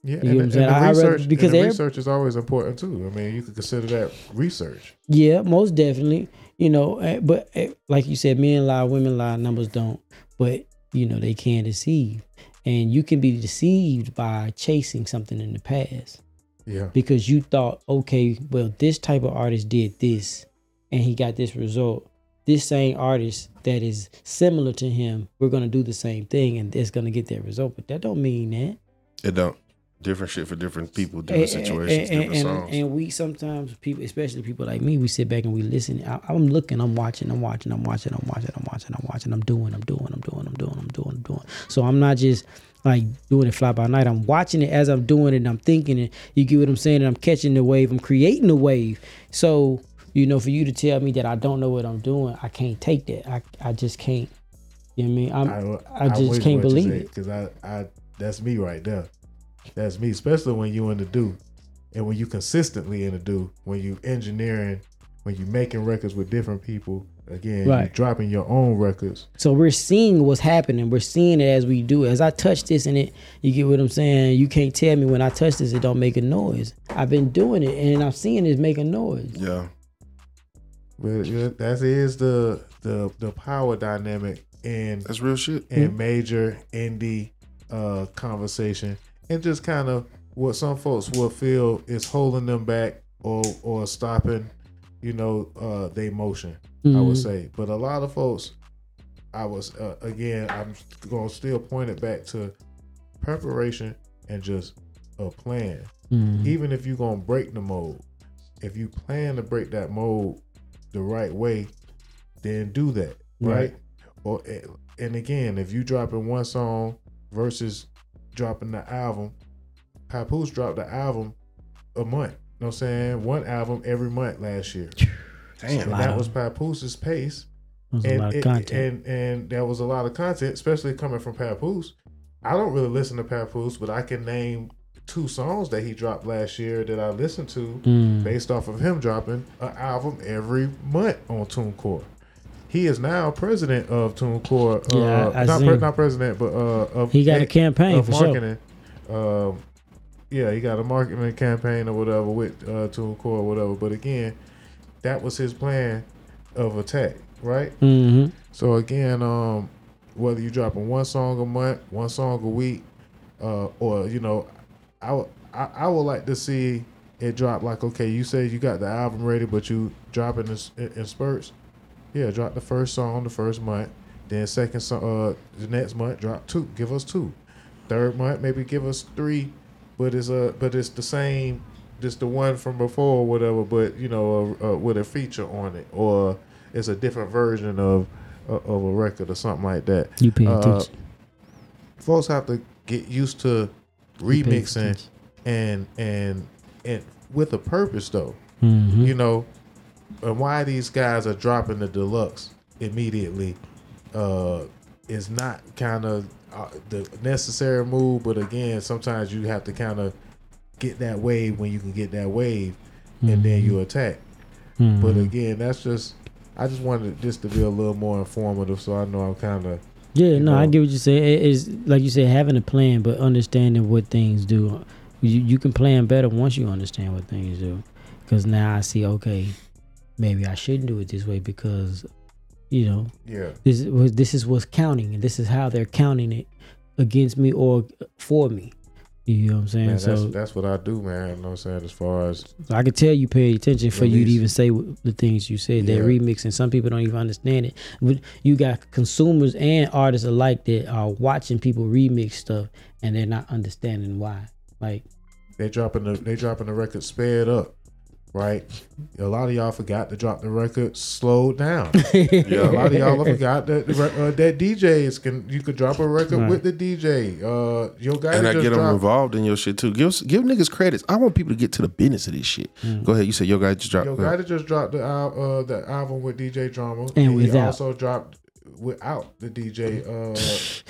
Yeah, You and, know what I'm and saying? the I- I rather- research because and research is always important too. I mean, you could consider that research. Yeah, most definitely. You know, eh, but eh, like you said, men lie, women lie, numbers don't. But you know, they can deceive, and you can be deceived by chasing something in the past Yeah, because you thought, okay, well, this type of artist did this, and he got this result. This same artist that is similar to him, we're gonna do the same thing, and it's gonna get that result. But that don't mean that. It don't. Different shit for different people, different situations, and, different and, songs. and we sometimes people, especially people like me, we sit back and we listen. I, I'm looking, I'm watching, I'm watching, I'm watching, I'm watching, I'm watching, I'm watching, I'm doing, I'm doing, I'm doing, I'm doing, I'm doing, I'm doing. So I'm not just like doing it fly by night. I'm watching it as I'm doing it. and I'm thinking it. You get what I'm saying? And I'm catching the wave. I'm creating the wave. So you know, for you to tell me that I don't know what I'm doing, I can't take that. I I just can't. You know what I mean? I'm, I just can't believe it. because I, I, that's me right there. That's me, especially when you in the do, and when you consistently in the do, when you engineering, when you making records with different people. Again, you Right. dropping your own records. So we're seeing what's happening. We're seeing it as we do. It. As I touch this and it, you get what I'm saying. You can't tell me when I touch this, it don't make a noise. I've been doing it and I'm seeing it make a noise. yeah. But that is the the the power dynamic in That's real shit. in major indie uh conversation and just kind of what some folks will feel is holding them back or or stopping you know uh they motion i would Mhm. say but a lot of folks i was uh, again i'm gonna still point it back to preparation and just a plan Mhm. even if you're gonna break the mold, if you plan to break that mold the right way, then do that, right? Right. Or and again, if you dropping one song versus dropping the album, Papoose dropped the album a month. You know what I'm saying? One album every month last year. Damn. That was Papooses pace. A And, of it- and and there was a lot of content, especially coming from Papoose. I don't really listen to Papoose, but I can name two songs that he dropped last year that I listened to Mm. based off of him dropping an album every month on TuneCore. He is now president of TuneCore. Uh, Yeah, I- I not, pre- not president, but uh, of He got a campaign of for sure. marketing. Um, yeah, he got a marketing campaign or whatever with uh, TuneCore or whatever. But again, that was his plan of attack, right? hmm So again, um, whether you dropping one song a month, one song a week, uh, or you know, I, w- I I would like to see it drop like okay, you say you got the album ready, but you dropping in, in, in spurts. Yeah, drop the first song the first month, then second song uh the next month drop two, give us two. Third month maybe give us three, but it's a but it's the same, just the one from before or whatever, but you know uh, uh, with a feature on it or it's a different version of uh, of a record or something like that. You pay Uh, attention. Folks have to get used to remixing and and and with a purpose though. Mhm. You know, and why these guys are dropping the deluxe immediately uh is not kind of uh, the necessary move, but again, sometimes you have to kind of get that wave when you can get that wave, and then you attack. Mhm. But again, that's just I just wanted this to be a little more informative, so I know I'm kind of Yeah, no, I get what you're saying. It is like you said, having a plan, but understanding what things do. You you can plan better once you understand what things do. Because now I see, okay, maybe I shouldn't do it this way because, you know, yeah. this is what- this is what's counting, and this is how they're counting it against me or for me. You know what I'm saying? Man, so, that's that's what I do, man. You know what I'm saying? As far as so I could tell you pay attention for you to even say the things you said. That Yeah. remix, and some people don't even understand it. But You got consumers and artists alike that are watching people remix stuff, and they're not understanding why. Like, they dropping the they dropping the record sped up. Right? A lot of y'all forgot to drop the record. Slow down. Yeah. A lot of y'all forgot that the, re- uh, that DJs can you could drop a record Right. with the DJ. Uh, your guy And I just get them dropped. involved in your shit too. Give give niggas credits. I want people to get to the business of this shit. Mm. Go ahead. You said your guy just dropped. Yo, Guy just dropped the uh, the album with DJ Drama, And he without. also dropped without the DJ. Uh,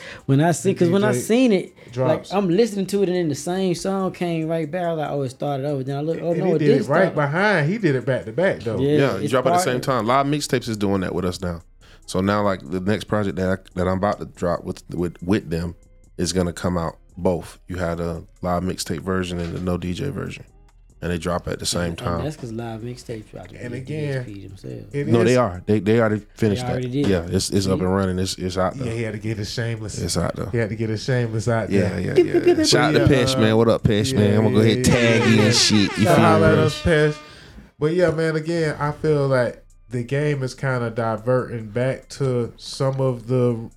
When I see, because when I seen it, drops. like I'm listening to it, and then the same song came right back. I was like, oh, it started over. Then I look, oh and no, he it did did it right start. behind. He did it back to back though. Yeah, yeah, you it's drop at the part same of- time. Live mixtapes is doing that with us now. So now, like the next project that I, that I'm about to drop with with with them is gonna come out both. You had a live mixtape version and a no DJ version, and they drop at the same And time. that's because live mixtapes dropped. And again, DSP themselves. No, is- they are. They they already finished They already that. did. Yeah, it's it's up and running. It's it's out though. Yeah, he had to get his shameless. It's out there. He had to get his shameless out Yeah, there. yeah, yeah. Shout out to Pesh, man. What up, Pesh, man? I'm gonna go ahead and yeah, tag yeah, you and shit. You Shout feel me? us, Pesh. But yeah, man. Again, I feel like the game is kind of diverting back to some of the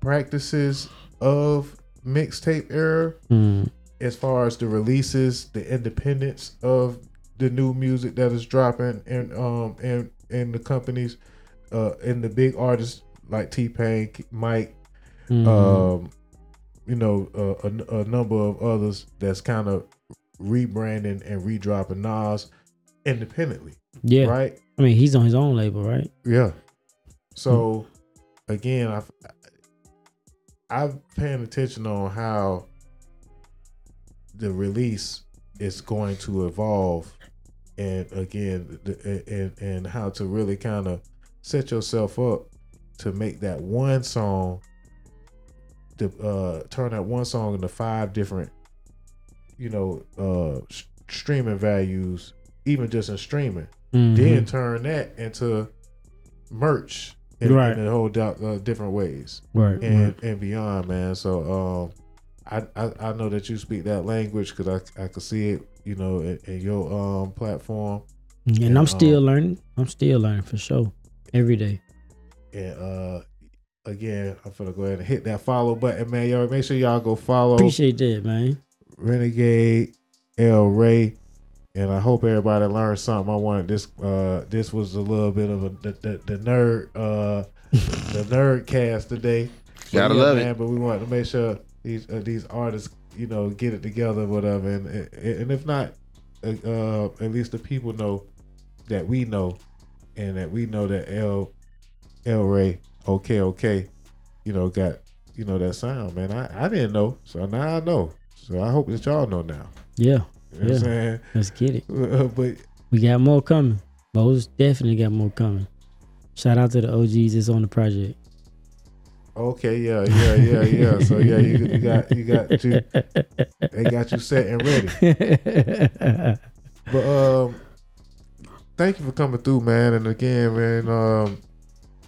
practices of mixtape era, Mm. As far as the releases, the independence of the new music that is dropping, and um and and the companies, uh, and the big artists like T Pain, Mike, Mhm. um, you know, uh, a, a number of others that's kind of rebranding and redropping Nas independently, yeah, right? I mean, he's on his own label, right? Yeah. So again, I've I've paying attention on how the release is going to evolve, and again, the, and and how to really kind of set yourself up to make that one song, the uh, turn that one song into five different, you know, uh, s- streaming values, even just in streaming Mhm. then turn that into merch in, Right. in a whole do- uh, different ways right, and right. and beyond, man. So um, I, I I know that you speak that language because I I could see it, you know, in, in your um platform. and I'm still um, learning. I'm still learning for sure every day. And uh, again, I'm gonna go ahead and hit that follow button, man. Y'all make sure y'all go follow Appreciate that, man. Renegade El Rey. And I hope everybody learned something. I wanted this. Uh, this was a little bit of a the, the, the nerd, uh, the nerd cast today. But Gotta love it. But we wanted to make sure these uh, these artists, you know, get it together, whatever. And and, and if not, uh, uh, at least the people know that we know, and that we know that El El Rey, okay, okay, you know, got you know that sound, man. I I didn't know, so now I know. So I hope that y'all know now. Yeah, You know Yeah. let's get it. Uh, but We got more coming. Most definitely got more coming. Shout out to the OGs that's on the project. Okay, yeah, yeah, yeah, yeah. So yeah, you, you got you got you they got you set and ready. But um, thank you for coming through, man. And again, man, um,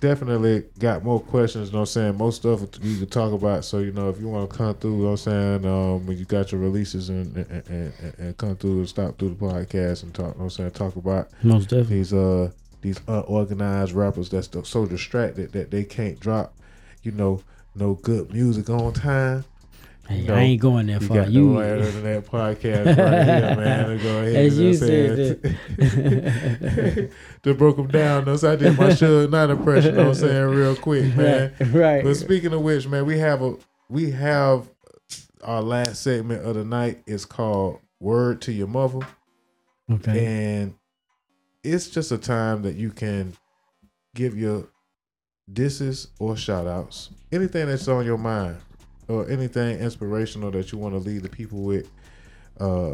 definitely got more questions. You know what I'm saying? Most stuff you could talk about. So you know, if you want to come through, you know what I'm saying, um, when you got your releases and and, and, and- and come through and stop through the podcast and talk. You know what I'm saying, talk about Most definitely. these uh these unorganized rappers that's so distracted that they can't drop, you know, no good music on time. Hey, know, I ain't going that You far. got You, the Land of that podcast right here, man. Go ahead As and you said it. to broke them down. So I did my Suge Knight impression. You know what I'm saying real quick, man. right, right. But speaking of which, man, we have a we have our last segment of the night. It's called "Word to Your Mother." okay. and it's just a time that you can give your disses or shout outs anything that's on your mind or anything inspirational that you want to leave the people with uh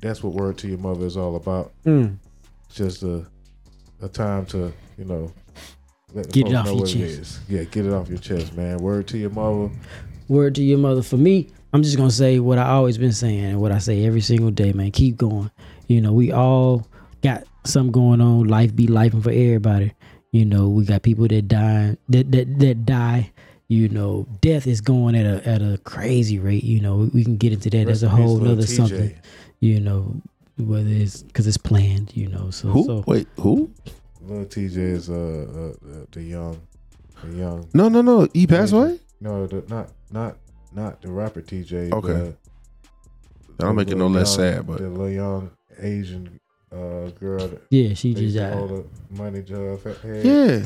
that's what word to your mother is all about Mm. just a a time to you know let Get it off your chest. is. yeah get it off your chest man word to your mother Word to your mother. For me, I'm just gonna say what I always been saying and what I say every single day, man. Keep going. You know, we all got something going on. Life be life for everybody. You know, we got people that die that that that die. You know, death is going at a at a crazy rate. You know, we, we can get into that. Rest That's a whole Lil nother TJ. something. You know, whether it's because it's planned. You know, so Who? so Wait, who? little tj is uh, uh the young the young No, no, no. He passed away. No, the, not not not the rapper TJ. Okay. the- I don't make it the no less young- sad, but the little young Asian uh, girl that Yeah, she just used to died. hold a money job. Yeah.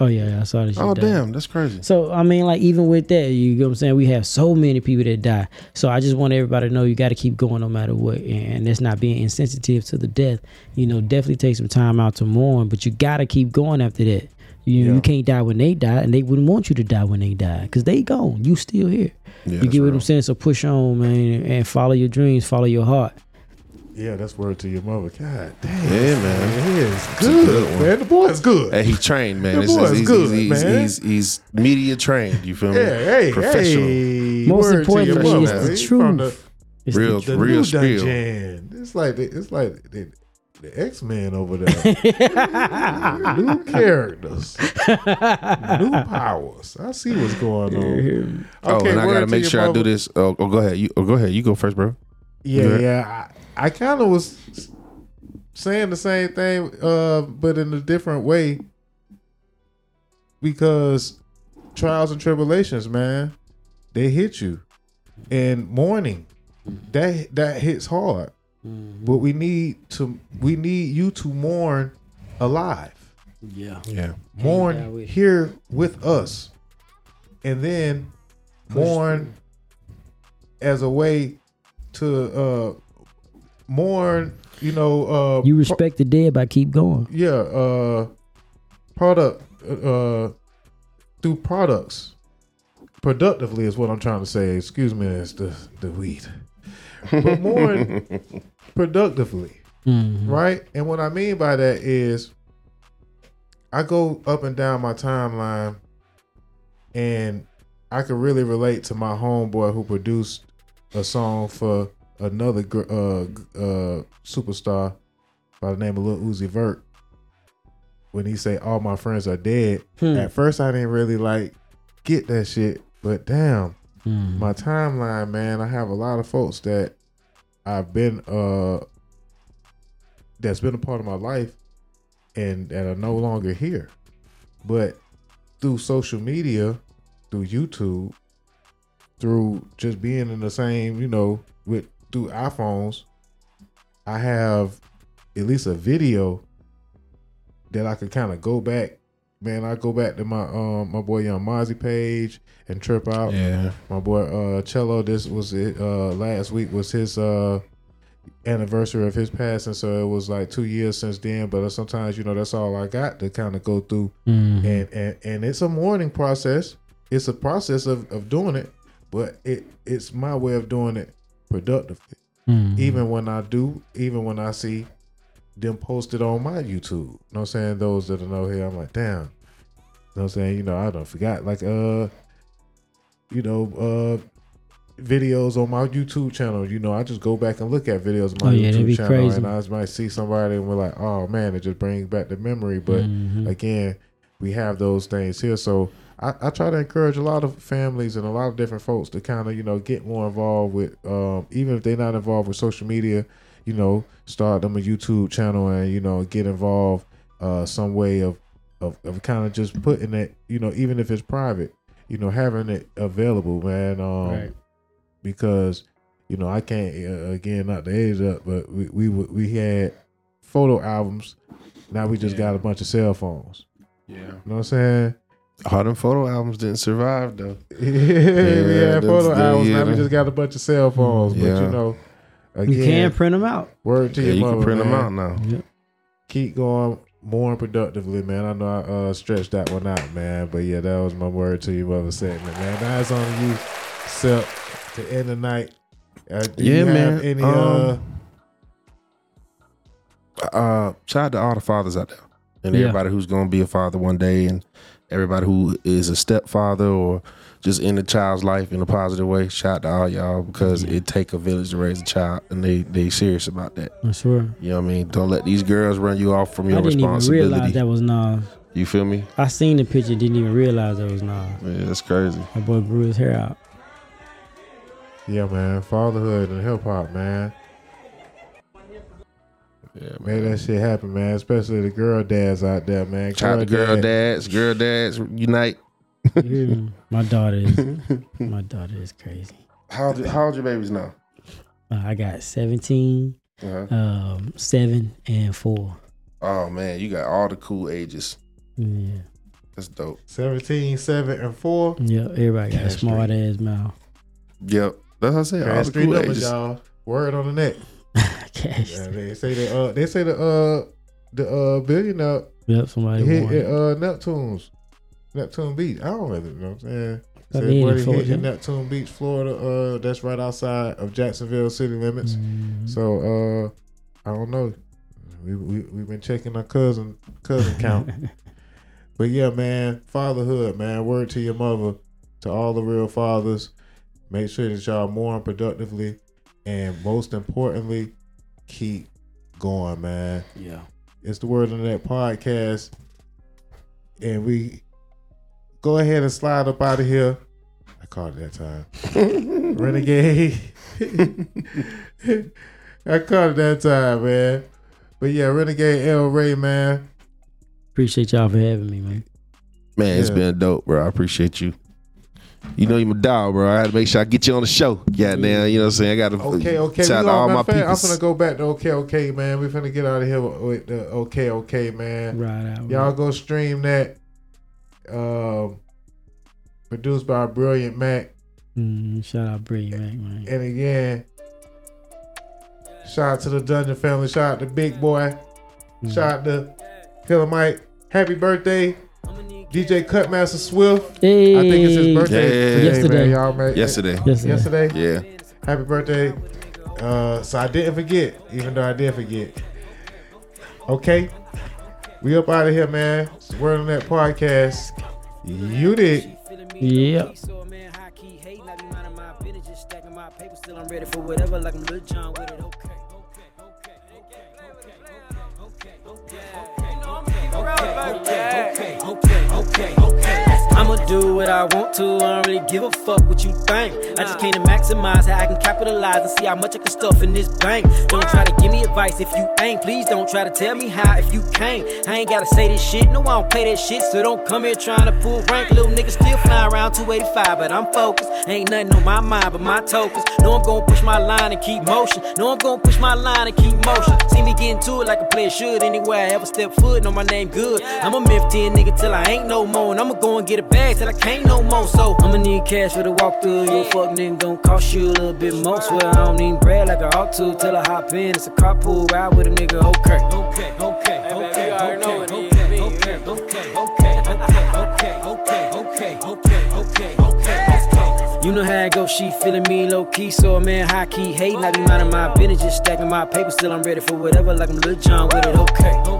Oh yeah, yeah, I saw that. She Oh died. damn, that's crazy. So I mean, like even with that, you know what I'm saying? We have so many people that die. So I just want everybody to know you got to keep going no matter what, and that's not being insensitive to the death. You know, definitely take some time out to mourn, but you got to keep going after that. You Yeah. you can't die when they die, and they wouldn't want you to die when they die, cause they gone. You still here. Yeah, you that's get what real. I'm saying? So push on, man, and follow your dreams, follow your heart. Yeah, that's word to your mother. God damn. Yeah, man. It is a good, good man. The boy is good. Hey, he trained, man. The It's- boy is he's, good, he's, man. He's, he's, media trained. You feel me? Yeah, hey, Professional. hey. Most word to your importantly, it's the He's from truth. It's Real, The, the real new spiel. dungeon. It's like the, it's like the, the X Men over there. new characters, new powers. I see what's going on. Oh, and I gotta to make your sure I do this. Oh, oh, go ahead. You, oh, go ahead. You go first, bro. Yeah, Yeah. Yeah. I, I kind of was saying the same thing, uh, but in a different way. Because trials and tribulations, man, they hit you, and mourning, that that hits hard. But we need to, we need you to mourn alive, Yeah. Yeah. die mourn with- here with us, and then mourn as a way to uh mourn you know uh You pro- respect the dead by keep going. yeah uh product uh through products productively is what i'm trying to say excuse me it's the the weed but mourn productively Mhm. right and what i mean by that is i go up and down my timeline and i can really relate to my homeboy who produced a song for another gr- uh, uh, superstar by the name of Lil Uzi Vert. When he say all my friends are dead, Hmm. at first I didn't really like get that shit, but damn, Mhm. my timeline, man, I have a lot of folks that I've been uh that's been a part of my life and that are no longer here. But through social media, through YouTube, through just being in the same, you know, with through iPhones, I have at least a video that I could kind of go back. Man, I go back to my um my boy Young Mozzie page and trip out. Yeah. My boy uh Cello, this was it uh last week was his uh anniversary of his passing, so it was like two years since then. But sometimes, you know, that's all I got to kind of go through. Mhm. And and and it's a mourning process. It's a process of, of doing it, but it it's my way of doing it productively. Mhm. Even when I do, even when I see them posted on my YouTube. You know what I'm saying? Those that are know here, I'm like, damn. You know what I'm saying? You know, I don't forgot like uh you know, uh videos on my YouTube channel. You know, I just go back and look at videos on my Oh, yeah, YouTube be channel crazy. and I just might see somebody and we're like, oh man, it just brings back the memory. But Mhm. again, we have those things here. So I, I try to encourage a lot of families and a lot of different folks to kind of, you know, get more involved with, um, even if they're not involved with social media, you know, start them a YouTube channel and, you know, get involved uh, some way of, of, of kind of just putting it, you know, even if it's private, you know, having it available, man. Um, Right. Because, you know, I can't, uh, again, not the age up, but we, we, we had photo albums. Now we just got a bunch of cell phones. Yeah. You know what I'm saying? All them photo albums didn't survive though. yeah, we Yeah, photo that's- albums. yeah, now we just got a bunch of cell phones. But Yeah. you know, again, You can print them out. word to Yeah, your you mother, can print them out now. Keep going more productively, man. I know I uh, stretched that one out, man. But yeah, that was my word to your mother segment, man. Now it's on you, Sep, to end the night. Uh, do Yeah, you have man. Any Um, uh, shout out to all the fathers out there and Yeah. everybody who's gonna be a father one day, and everybody who is a stepfather or just in the child's life in a positive way. Shout out to all y'all because it take a village to raise a child, and they they serious about that. I swear. You know what I mean? Don't let these girls run you off from your responsibility. I didn't even realize that was Nas. you feel me? I seen the picture, didn't even realize that was Nas. Yeah, that's crazy. My boy grew his hair out. yeah, man. Fatherhood and hip hop, man. Yeah, Make that shit happen, man. Especially the girl dads out there, man. Shout out to girl dad- dads, girl dads unite. You hear me? My daughter is my daughter is crazy. How old, how old your babies now? Uh, I got 17, Uh-huh. um, seven and four. Oh man, you got all the cool ages. Yeah, That's dope. 17, 7, and 4. yeah. Everybody got a Cash smart ass mouth. Yep. That's what I said. All That's the cool numbers, ages. y'all. Word on the neck. Cash. Yeah, they say the uh, they say the uh the uh billionaire Yep, somebody hit won. at uh Neptune's Neptune Beach. I don't really know what I'm saying. I Say mean, buddy Florida, hit. Neptune Beach, Florida. Uh, that's right outside of Jacksonville city limits. Mhm. So uh, I don't know. We we we've been checking our cousin cousin count. But yeah, man, fatherhood, man. Word to your mother, to all the real fathers. Make sure that y'all mourn productively, and most importantly, keep going, man. yeah. It's the word on that podcast, and we go ahead and slide up out of here. I called it that time, renegade. I called it that time, man. But yeah, renegade El Rey, man. Appreciate y'all for having me, man. Man, it's Yeah. been dope, bro. I appreciate you. You know you my dog, bro. I had to make sure I get you on the show. Yeah, now you know what I'm saying. I got to Okay, okay. shout out all my of fact, I'm gonna go back to okay, okay, man. We finna get out of here with, with the okay, okay, man. Right out. Y'all man. go stream that. Um, produced by Brilliant Mac. Mm, shout out Brilliant Mac, man. And again, shout out to the Dungeon family. Shout out to Big Boi. Mm. Shout out to Killer Mike. Happy birthday, DJ Cutmaster Swift. Hey, I think it's his birthday Yeah. today, Yesterday. man. Y'all man. yesterday. Yesterday. Yesterday. Yeah. Happy birthday. Uh, so I didn't forget, even though I did forget. Okay. We up out of here, man. It's the Word on that podcast. You did. Yeah. Still I'm ready for whatever, like I'm Lil Jon with it. okay, okay, okay. Do what I want to. I don't really give a fuck what you think. I just came to maximize how I can capitalize and see how much I can stuff in this bank. Don't try to give me advice if you ain't. Please don't try to tell me how if you can't. I ain't gotta say this shit. No, I don't play that shit. So don't come here trying to pull rank. Little niggas still flying around 285, but I'm focused. Ain't nothing on my mind but my tokens. No, I'm gonna push my line and keep motion. No, I'm gonna push my line and keep motion. See me getting to it like a player should. Anywhere I ever step foot, know my name good. I'm a myth 10 nigga till I ain't no more. And I'ma go and get a bag till I can't no more. So I'ma need cash for the walkthrough. You fuck nigga gon' cost you a little bit more. Swear I don't need bread like I ought to till I hop in. It's a carpool ride with a nigga. Okay, okay, okay, okay, okay, okay, okay, okay, okay, okay, okay, okay, okay, okay, okay, okay. You know how it go, she feeling me low key, so a man high key hating. I be minding my business, just stacking my paper. Still I'm ready for whatever, like I'm Lil Jon with it. Okay, okay, okay, okay,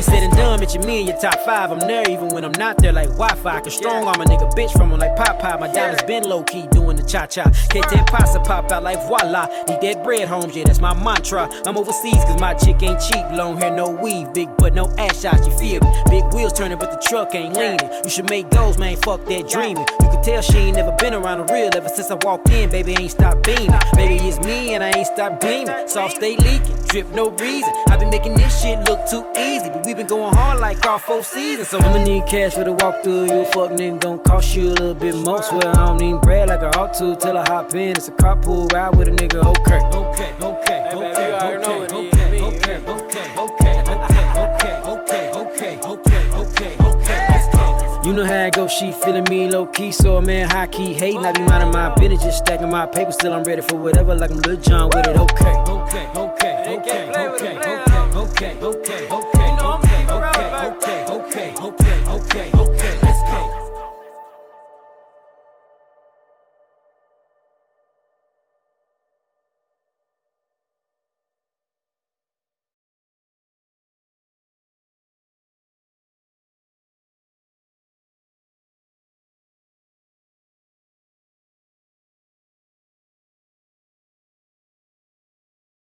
it's said and done, mention me in your top five. I'm there even when I'm not there, like Wi-Fi. Cause strong arm a nigga bitch from him like Popeye. My diamonds been low key doing the cha cha. Can't that pasta pop out like voila. Need that bread, homes, yeah, that's my mantra. I'm overseas cause my chick ain't cheap. Long hair, no weave, big butt, no ass shots, you feel me? Big wheels turning, but the truck ain't leaning. You should make those, man, fuck that dreaming. You can tell she ain't never been around the real ever since I walked in, baby, ain't stopped beaming. Baby, it's me and I ain't stopped gleaming. Sauce stay leaking, drip no reason. i been making this shit look too easy, but we been going hard like all four seasons. So I'ma need cash for the walkthrough. You a fuck nigga gon' cost you a little bit more. Swear I don't need bread like I ought to till I hop in. It's a carpool ride with a nigga. Okay, okay, okay, okay, okay, okay, okay, okay, okay, okay, okay, okay, okay, okay, okay, okay. You know how it go, she feeling me low key, so a man high key hating. I be minding my business, just stacking my paper. Still I'm ready for whatever, like I'm Lil Jon with it. Okay, okay, okay.